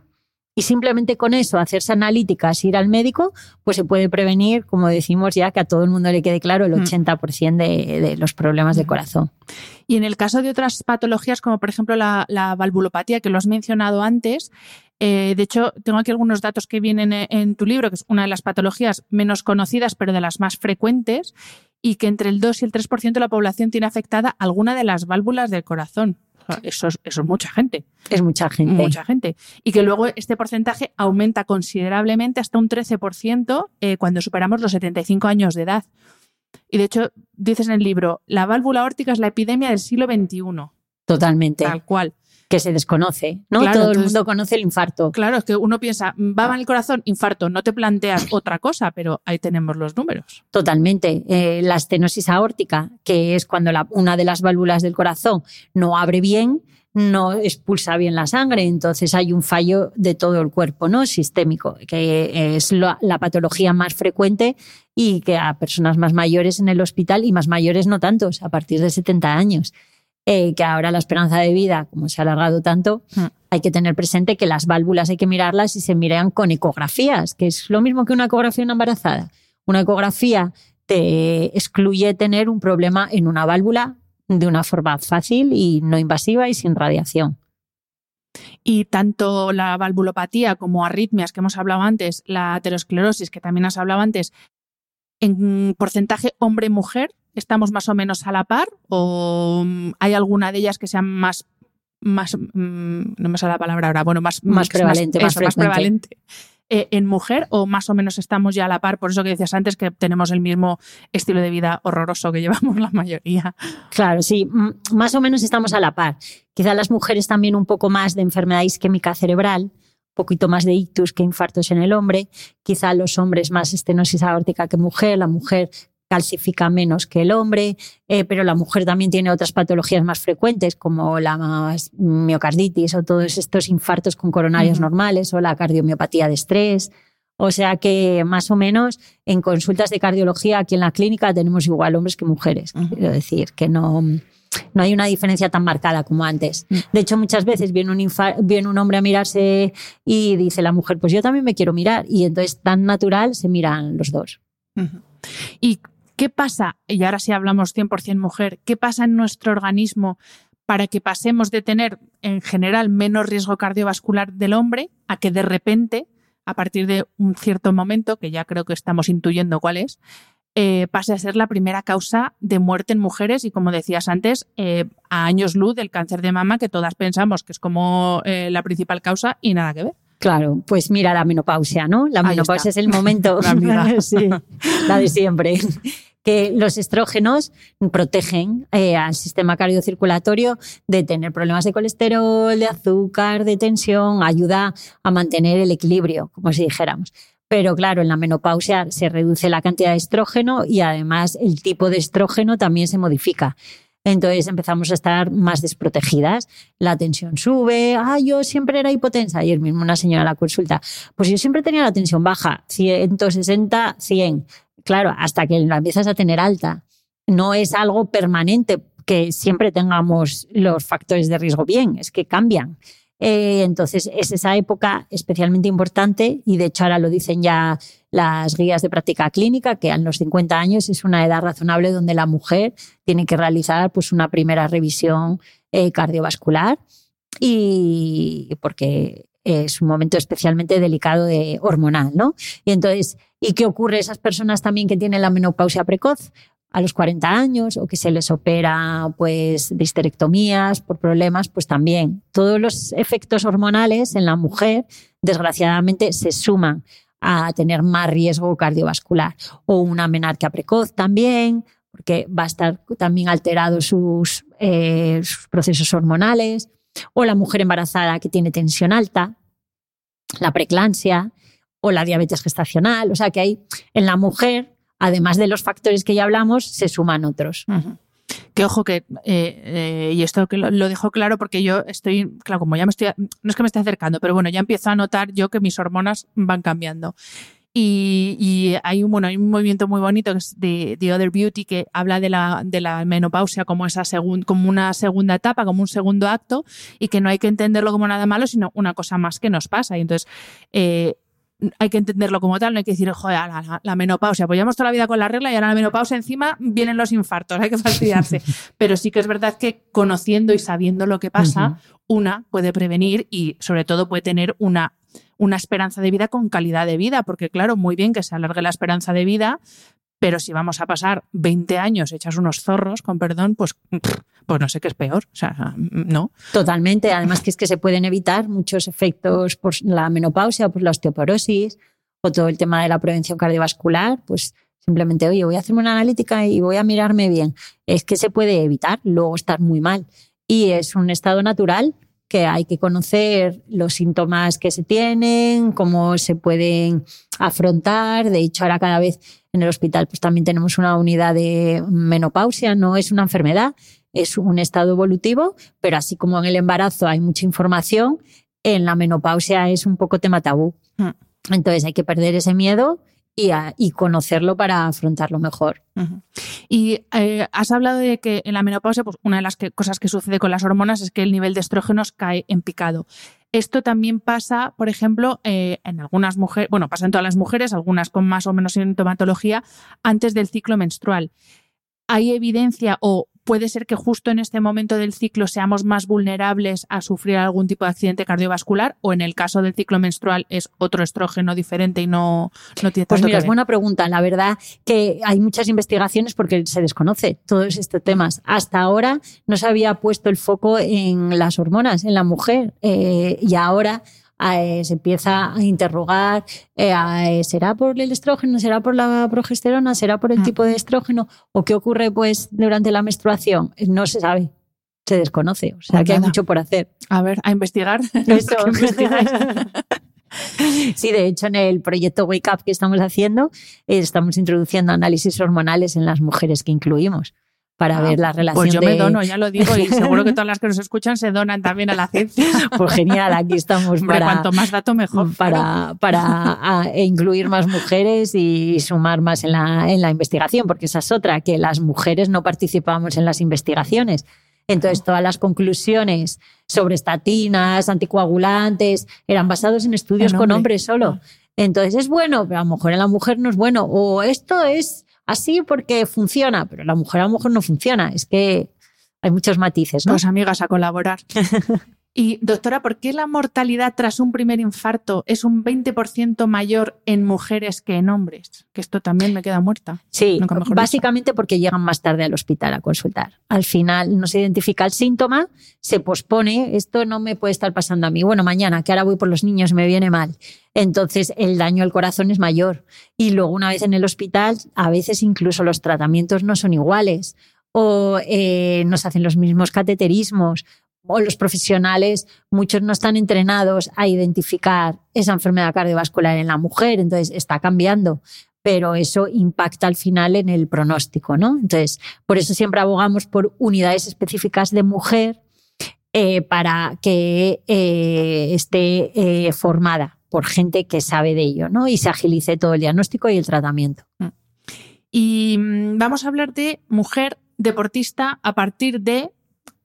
Y simplemente con eso, hacerse analíticas, ir al médico, pues se puede prevenir, como decimos ya, que a todo el mundo le quede claro el 80% mm. de, de, los problemas de corazón.
Y en el caso de otras patologías, como por ejemplo la, la valvulopatía, que lo has mencionado antes, eh, de hecho, tengo aquí algunos datos que vienen e, en tu libro, que es una de las patologías menos conocidas, pero de las más frecuentes, y que entre el 2 y el 3% de la población tiene afectada alguna de las válvulas del corazón. Eso es, eso es, mucha gente.
Es mucha gente.
Mucha gente. Y que luego este porcentaje aumenta considerablemente hasta un 13% eh, cuando superamos los 75 años de edad. Y de hecho, dices en el libro, la válvula órtica es la epidemia del siglo XXI.
Totalmente.
Tal cual
que se desconoce, ¿no? Todo el mundo conoce el infarto.
Claro, es que uno piensa, va mal el corazón, infarto, no te planteas otra cosa, pero ahí tenemos los números.
Totalmente. Eh, la estenosis aórtica, que es cuando una de las válvulas del corazón no abre bien, no expulsa bien la sangre, entonces hay un fallo de todo el cuerpo, ¿no? Sistémico, que es la, la patología más frecuente y que a personas más mayores en el hospital y más mayores no tantos, a partir de 70 años. Eh, que ahora la esperanza de vida, como se ha alargado tanto, hmm. hay que tener presente que las válvulas hay que mirarlas y se miran con ecografías, que es lo mismo que una ecografía en embarazada. Una ecografía te excluye tener un problema en una válvula de una forma fácil y no invasiva y sin radiación.
Y tanto la valvulopatía como arritmias que hemos hablado antes, la aterosclerosis que también has hablado antes, en porcentaje hombre-mujer, estamos más o menos a la par o mm, hay alguna de ellas que sean más más mm, no me sale la palabra ahora bueno más
más prevalente más,
prevalente eh, en mujer o más o menos estamos ya a la par por eso que decías antes que tenemos el mismo estilo de vida horroroso que llevamos la mayoría.
Claro sí más o menos estamos a la par. Quizá las mujeres también un poco más de enfermedad isquémica cerebral poquito más de ictus que infartos en el hombre, quizá los hombres más estenosis aórtica que mujer, la mujer calcifica menos que el hombre, eh, pero la mujer también tiene otras patologías más frecuentes como la miocarditis o todos estos infartos con coronarios normales o la cardiomiopatía de estrés. O sea que más o menos en consultas de cardiología aquí en la clínica tenemos igual hombres que mujeres. Quiero decir que no, no hay una diferencia tan marcada como antes. Mm. De hecho, muchas veces viene un, viene un hombre a mirarse y dice la mujer, pues yo también me quiero mirar. Y entonces tan natural se miran los dos.
Y ¿Qué pasa? Y ahora sí hablamos 100% mujer. ¿Qué pasa en nuestro organismo para que pasemos de tener en general menos riesgo cardiovascular del hombre a que de repente, a partir de un cierto momento, que ya creo que estamos intuyendo cuál es, eh, pase a ser la primera causa de muerte en mujeres y, como decías antes, eh, a años luz del cáncer de mama, que todas pensamos que es como eh, la principal causa y nada que ver.
Claro, pues mira la menopausia, ¿no? La
Ahí
menopausia
está.
es el momento,
La.
Sí, la de siempre, que los estrógenos protegen eh, al sistema cardiocirculatorio de tener problemas de colesterol, de azúcar, de tensión, ayuda a mantener el equilibrio, como si dijéramos. Pero claro, en la menopausia se reduce la cantidad de estrógeno y además el tipo de estrógeno también se modifica. Entonces empezamos a estar más desprotegidas. La tensión sube. Ah, yo siempre era hipotensa. Ayer mismo una señora la consulta. Pues yo siempre tenía la tensión baja, 160, 100. Claro, hasta que la empiezas a tener alta. No es algo permanente que siempre tengamos los factores de riesgo bien, es que cambian. Eh, entonces, es esa época especialmente importante y de hecho ahora lo dicen ya las guías de práctica clínica, que a los 50 años es una edad razonable donde la mujer tiene que realizar pues, una primera revisión eh, cardiovascular y porque es un momento especialmente delicado de hormonal, ¿no? Y entonces, ¿y qué ocurre a esas personas también que tienen la menopausia precoz? A los 40 años o que se les opera pues de histerectomías por problemas, pues también. Todos los efectos hormonales en la mujer desgraciadamente se suman a tener más riesgo cardiovascular. O una menarquia precoz también porque va a estar también alterado sus, eh, sus procesos hormonales. O la mujer embarazada que tiene tensión alta, la preeclampsia o la diabetes gestacional, o sea que hay en la mujer además de los factores que ya hablamos, se suman otros.
Que ojo que, eh, eh, y esto lo, lo dejo claro porque yo estoy, claro, como ya me estoy, no es que me esté acercando, pero bueno, ya empiezo a notar yo que mis hormonas van cambiando. Y, y hay, un, bueno, hay un movimiento muy bonito que de The Other Beauty que habla de la, de la menopausia como, esa segun, como una segunda etapa, como un segundo acto, y que no hay que entenderlo como nada malo, sino una cosa más que nos pasa. Y entonces, eh, hay que entenderlo como tal, no hay que decir, joder, la, la, la, menopausia, llevamos toda la vida con la regla y ahora la menopausia encima vienen los infartos, hay que fastidiarse. Pero sí que es verdad que conociendo y sabiendo lo que pasa, uh -huh. una puede prevenir y sobre todo puede tener una, una esperanza de vida con calidad de vida, porque claro, muy bien que se alargue la esperanza de vida, pero si vamos a pasar 20 años hechas unos zorros, con perdón, pues, pues no sé qué es peor. O sea, no.
Totalmente. Además que es que se pueden evitar muchos efectos por la menopausia, por la osteoporosis o todo el tema de la prevención cardiovascular. Pues simplemente, oye, voy a hacerme una analítica y voy a mirarme bien. Es que se puede evitar luego estar muy mal. Y es un estado natural que hay que conocer los síntomas que se tienen, cómo se pueden afrontar. De hecho, ahora cada vez en el hospital pues también tenemos una unidad de menopausia, no es una enfermedad, es un estado evolutivo, pero así como en el embarazo hay mucha información, en la menopausia es un poco tema tabú.
Mm.
Entonces hay que perder ese miedo y, a, y conocerlo para afrontarlo mejor.
Y eh, has hablado de que en la menopausia, pues una de las cosas que sucede con las hormonas es que el nivel de estrógenos cae en picado. Esto también pasa, por ejemplo, eh, en algunas mujeres, bueno, pasa en todas las mujeres, algunas con más o menos sintomatología, antes del ciclo menstrual. ¿Hay evidencia o puede ser que justo en este momento del ciclo seamos más vulnerables a sufrir algún tipo de accidente cardiovascular o en el caso del ciclo menstrual es otro estrógeno diferente y no, no tiene tanto
Pues mira,
que
es
ver?
buena pregunta. La verdad que hay muchas investigaciones porque se desconoce todos estos temas. Hasta ahora no se había puesto el foco en las hormonas, en la mujer eh, y ahora eh, se empieza a interrogar, eh, ¿será por el estrógeno? ¿Será por la progesterona? ¿Será por el tipo de estrógeno? ¿O qué ocurre pues durante la menstruación? No se sabe, se desconoce, o sea
Pues
que hay mucho por hacer.
A ver, a investigar.
Sí, de hecho, en el proyecto Wake Up que estamos haciendo, eh, estamos introduciendo análisis hormonales en las mujeres que incluimos para
Ah,
ver la relación
Pues yo
de...
me dono, ya lo digo, y seguro que todas las que nos escuchan se donan también a la ciencia.
Pues genial, aquí estamos
Hombre,
para,
cuanto más dato mejor.
para, para a- e incluir más mujeres y sumar más en la, en la investigación, porque esa es otra, que las mujeres no participamos en las investigaciones. Entonces, todas las conclusiones sobre estatinas, anticoagulantes, eran basados en estudios
En
con
hombre.
hombres solo. Entonces, es bueno, pero a lo mejor en la mujer no es bueno. O esto es así porque funciona, pero la mujer a lo mejor no funciona. Es que Hay muchos matices, ¿no?
Pues amigas a colaborar. Y doctora, ¿por qué la mortalidad tras un primer infarto es un 20% mayor en mujeres que en hombres? Que esto también me queda muerta.
Sí, básicamente porque llegan más tarde al hospital a consultar. Al final no se identifica el síntoma, se pospone, esto no me puede estar pasando a mí. Bueno, mañana, que ahora voy por los niños, me viene mal. Entonces el daño al corazón es mayor. Y luego una vez en el hospital, a veces incluso los tratamientos no son iguales o eh, nos hacen los mismos cateterismos o los profesionales, muchos no están entrenados a identificar esa enfermedad cardiovascular en la mujer, entonces está cambiando, pero eso impacta al final en el pronóstico, ¿no? Entonces, por eso siempre abogamos por unidades específicas de mujer eh, para que eh, esté eh, formada por gente que sabe de ello, ¿no? Y se agilice todo el diagnóstico y el tratamiento. Mm.
Y mm, vamos a hablar de mujer deportista a partir de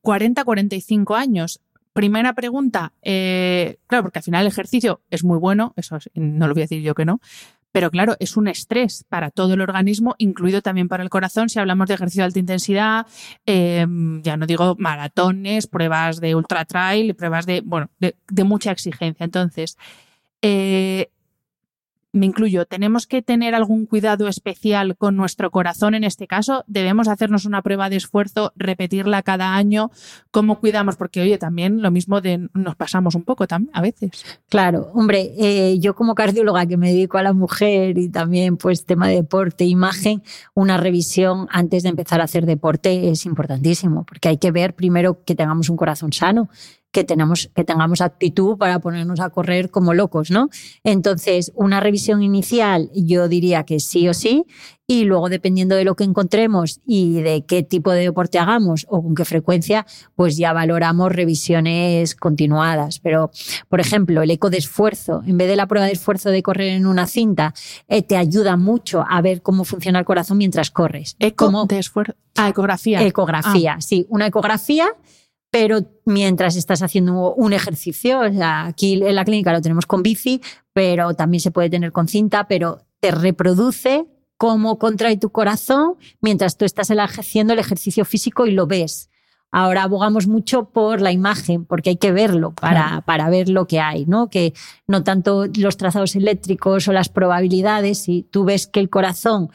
40-45 años. Primera pregunta, eh, claro, porque al final el ejercicio es muy bueno, eso no lo voy a decir yo que no, pero claro, es un estrés para todo el organismo, incluido también para el corazón, si hablamos de ejercicio de alta intensidad, em, ya no digo maratones, pruebas de ultra trail, pruebas de, bueno, de, mucha exigencia. Entonces, eh, me incluyo, ¿tenemos que tener algún cuidado especial con nuestro corazón en este caso? ¿Debemos hacernos una prueba de esfuerzo, repetirla cada año? ¿Cómo cuidamos? Porque, oye, también lo mismo de nos pasamos un poco también a veces.
Claro, hombre, eh, yo como cardióloga que me dedico a la mujer y también pues tema de deporte, imagen, una revisión antes de empezar a hacer deporte es importantísimo, porque hay que ver primero que tengamos un corazón sano que, tenemos, que tengamos actitud para ponernos a correr como locos, ¿no? Entonces, una revisión inicial yo diría que sí o sí, y luego dependiendo de lo que encontremos y de qué tipo de deporte hagamos o con qué frecuencia, pues ya valoramos revisiones continuadas. Pero, por ejemplo, el eco de esfuerzo, en vez de la prueba de esfuerzo de correr en una cinta, eh, te ayuda mucho a ver cómo funciona el corazón mientras corres.
Eco de esfuerzo. Ah, ecografía.
Ecografía, ah. sí. Una ecografía pero mientras estás haciendo un ejercicio, aquí en la clínica lo tenemos con bici, pero también se puede tener con cinta, pero te reproduce cómo contrae tu corazón mientras tú estás haciendo el ejercicio físico y lo ves. Ahora abogamos mucho por la imagen, porque hay que verlo para, para ver lo que hay, ¿no? Que no tanto los trazados eléctricos o las probabilidades, si tú ves que el corazón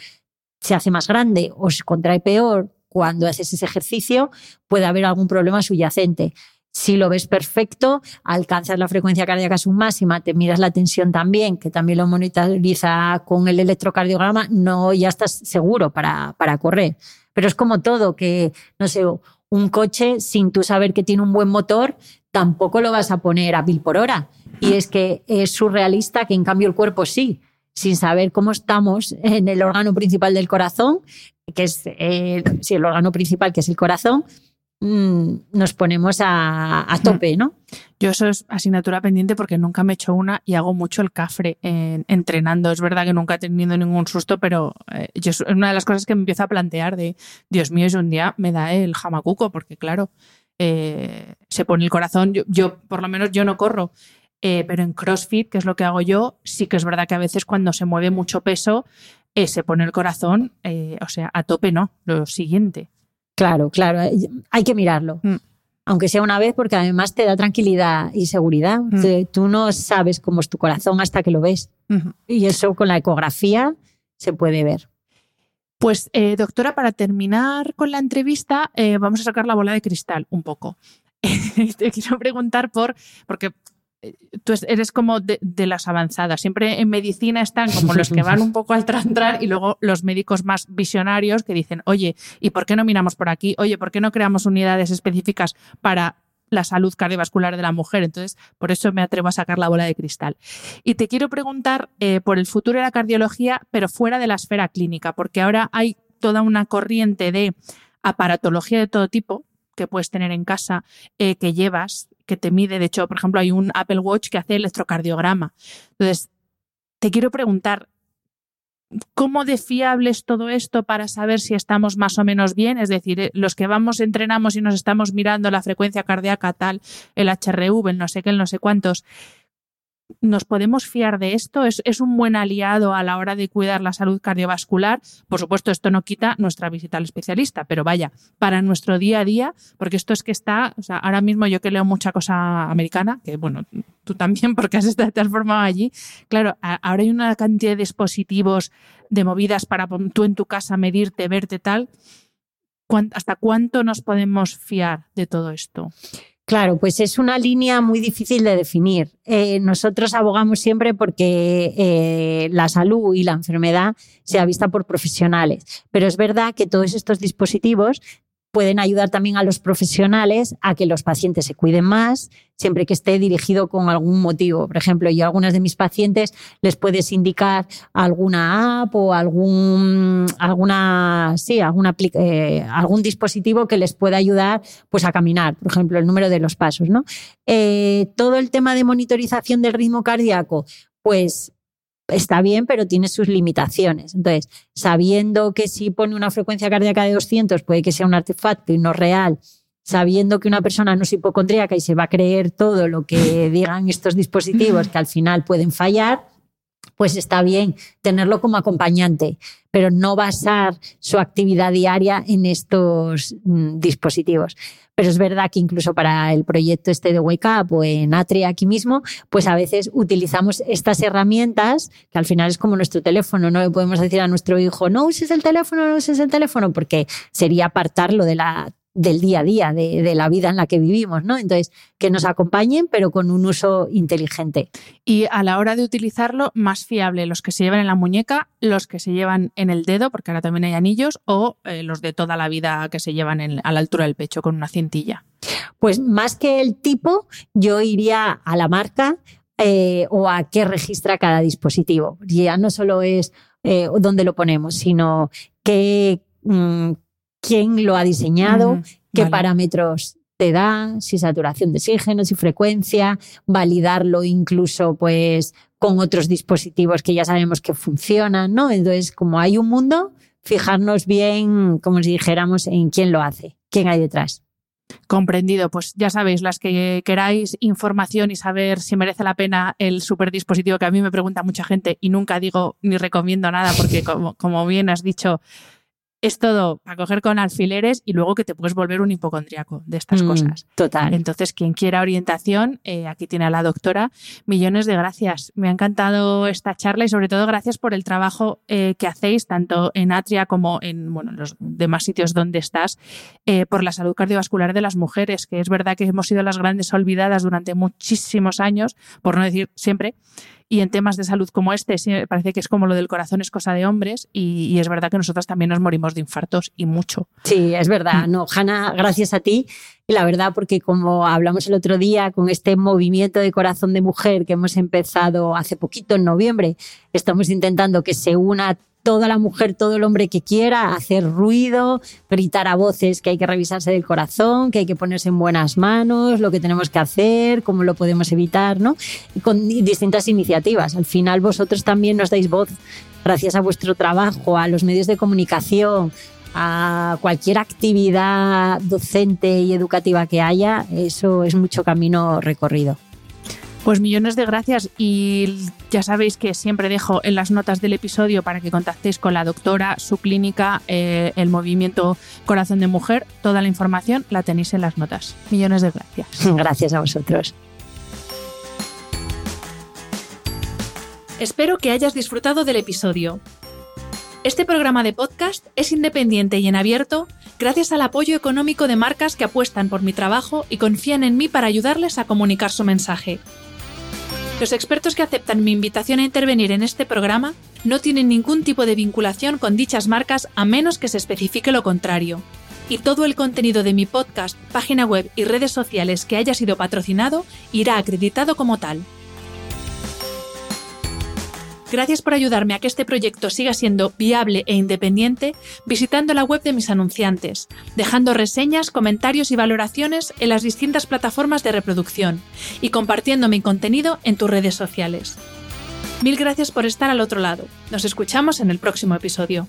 se hace más grande o se contrae peor cuando haces ese ejercicio puede haber algún problema subyacente. Si lo ves perfecto, alcanzas la frecuencia cardíaca su máxima, te miras la tensión también, que también lo monitoriza con el electrocardiograma, no ya estás seguro para, para correr. Pero es como todo, que, no sé, un coche sin tú saber que tiene un buen motor, tampoco lo vas a poner a mil por hora. Y es que es surrealista que en cambio el cuerpo sí sin saber cómo estamos en el órgano principal del corazón, que es el, el órgano principal, que es el corazón, mm, nos ponemos a, tope, ¿no?
Yo eso es asignatura pendiente porque nunca me he hecho una y hago mucho el cafre entrenando. Es verdad que nunca he tenido ningún susto, pero eh, es una de las cosas que me empiezo a plantear de, Dios mío, si un día me da el jamacuco, porque claro, eh, se pone el corazón, yo, por lo menos yo no corro, eh, pero en CrossFit, que es lo que hago yo, sí que es verdad que a veces cuando se mueve mucho peso, eh, se pone el corazón, eh, o sea, a tope no, lo siguiente.
Claro, claro, hay que mirarlo. Mm. Aunque sea una vez, porque además te da tranquilidad y seguridad. Mm. Tú no sabes cómo es tu corazón hasta que lo ves. Y eso con la ecografía se puede ver.
Pues, doctora, para terminar con la entrevista, vamos a sacar la bola de cristal un poco. Te quiero preguntar por, porque tú eres como de, las avanzadas. Siempre en medicina están como los que van un poco al trantrar y luego los médicos más visionarios que dicen, oye, ¿y por qué no miramos por aquí? Oye, ¿por qué no creamos unidades específicas para la salud cardiovascular de la mujer? Entonces, por eso me atrevo a sacar la bola de cristal. Y te quiero preguntar eh, por el futuro de la cardiología, pero fuera de la esfera clínica, porque ahora hay toda una corriente de aparatología de todo tipo que puedes tener en casa, eh, que llevas, que te mide. De hecho, por ejemplo, hay un Apple Watch que hace electrocardiograma. Entonces, te quiero preguntar, ¿cómo de fiable es todo esto para saber si estamos más o menos bien? Es decir, eh, los que vamos, entrenamos y nos estamos mirando la frecuencia cardíaca tal, el HRV, el no sé qué, el no sé cuántos. ¿Nos podemos fiar de esto? ¿Es, ¿Es, un buen aliado a la hora de cuidar la salud cardiovascular? Por supuesto, esto no quita nuestra visita al especialista, pero vaya, para nuestro día a día, porque esto es que está, o sea, ahora mismo yo que leo mucha cosa americana, que bueno, tú también porque has estado transformado allí, claro, ahora hay una cantidad de dispositivos, de movidas para tú en tu casa medirte, verte tal. ¿Hasta cuánto nos podemos fiar de todo esto?
Claro, pues es una línea muy difícil de definir. Eh, nosotros abogamos siempre porque eh, la salud y la enfermedad sea vista por profesionales, pero es verdad que todos estos dispositivos pueden ayudar también a los profesionales a que los pacientes se cuiden más, siempre que esté dirigido con algún motivo. Por ejemplo, yo a algunas de mis pacientes les puedes indicar alguna app o algún, alguna, sí, alguna, eh, algún dispositivo que les pueda ayudar pues, a caminar, por ejemplo, el número de los pasos. ¿no? Eh, todo el tema de monitorización del ritmo cardíaco, pues está bien, pero tiene sus limitaciones. Entonces, sabiendo que si pone una frecuencia cardíaca de 200 puede que sea un artefacto y no real, sabiendo que una persona no es hipocondríaca y se va a creer todo lo que digan estos dispositivos que al final pueden fallar, pues está bien tenerlo como acompañante, pero no basar su actividad diaria en estos mm, dispositivos. Pero es verdad que incluso para el proyecto este de Wake Up o en Atria aquí mismo, pues a veces utilizamos estas herramientas, que al final es como nuestro teléfono, no le podemos decir a nuestro hijo, no uses el teléfono, no uses el teléfono, porque sería apartarlo de la del día a día, de, la vida en la que vivimos, ¿no? Entonces, que nos acompañen, pero con un uso inteligente.
Y a la hora de utilizarlo, más fiable los que se llevan en la muñeca, los que se llevan en el dedo, porque ahora también hay anillos, o eh, los de toda la vida que se llevan a la altura del pecho con una cintilla.
Pues más que el tipo, yo iría a la marca eh, o a qué registra cada dispositivo. Ya no solo es eh, dónde lo ponemos, sino qué, mm, quién lo ha diseñado, qué parámetros te da, si saturación de oxígeno, si frecuencia, validarlo incluso pues con otros dispositivos que ya sabemos que funcionan, ¿no? Entonces, como hay un mundo, fijarnos bien, como si dijéramos, en quién lo hace, quién hay detrás.
Comprendido, pues ya sabéis, las que queráis información y saber si merece la pena el super dispositivo que a mí me pregunta mucha gente y nunca digo ni recomiendo nada porque como, como bien has dicho, es todo para coger con alfileres y luego que te puedes volver un hipocondriaco de estas mm, cosas.
Total.
Entonces, quien quiera orientación, eh, aquí tiene a la doctora. Millones de gracias. Me ha encantado esta charla y sobre todo gracias por el trabajo eh, que hacéis tanto en Atria como en bueno, los demás sitios donde estás eh, por la salud cardiovascular de las mujeres, que es verdad que hemos sido las grandes olvidadas durante muchísimos años, por no decir siempre. Y en temas de salud como este, parece que es como lo del corazón es cosa de hombres y, es verdad que nosotras también nos morimos de infartos y mucho.
Sí, es verdad. Mm. No, Hanna, gracias a ti. Y la verdad, porque como hablamos el otro día con este movimiento de corazón de mujer que hemos empezado hace poquito, en noviembre, estamos intentando que se una toda la mujer, todo el hombre que quiera, hacer ruido, gritar a voces que hay que revisarse del corazón, que hay que ponerse en buenas manos, lo que tenemos que hacer, cómo lo podemos evitar, ¿no? Y con distintas iniciativas. Al final vosotros también nos dais voz gracias a vuestro trabajo, a los medios de comunicación, a cualquier actividad docente y educativa que haya, eso es mucho camino recorrido.
Pues millones de gracias y ya sabéis que siempre dejo en las notas del episodio para que contactéis con la doctora, su clínica, eh, el movimiento Corazón de Mujer. Toda la información la tenéis en las notas. Millones de gracias.
Gracias a vosotros.
Espero que hayas disfrutado del episodio. Este programa de podcast es independiente y en abierto gracias al apoyo económico de marcas que apuestan por mi trabajo y confían en mí para ayudarles a comunicar su mensaje. Los expertos que aceptan mi invitación a intervenir en este programa no tienen ningún tipo de vinculación con dichas marcas a menos que se especifique lo contrario. Y todo el contenido de mi podcast, página web y redes sociales que haya sido patrocinado irá acreditado como tal. Gracias por ayudarme a que este proyecto siga siendo viable e independiente visitando la web de mis anunciantes, dejando reseñas, comentarios y valoraciones en las distintas plataformas de reproducción y compartiendo mi contenido en tus redes sociales. Mil gracias por estar al otro lado. Nos escuchamos en el próximo episodio.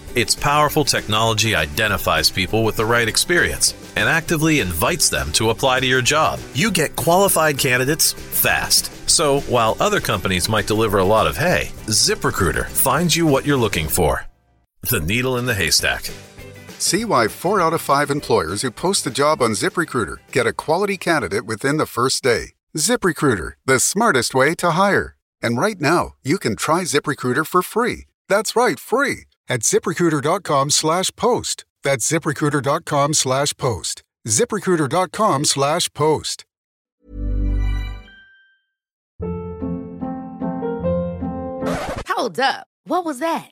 Its powerful technology identifies people with the right experience and actively invites them to apply to your job. You get qualified candidates fast. So, while other companies might deliver a lot of hay, ZipRecruiter finds you what you're looking for. The needle in the haystack.
See why four out of five employers who post a job on ZipRecruiter get a quality candidate within the first day. ZipRecruiter, the smartest way to hire. And right now, you can try ZipRecruiter for free. That's right, free at ziprecruiter.com slash post. That's ziprecruiter.com slash post. ziprecruiter.com slash post.
Hold up. What was that?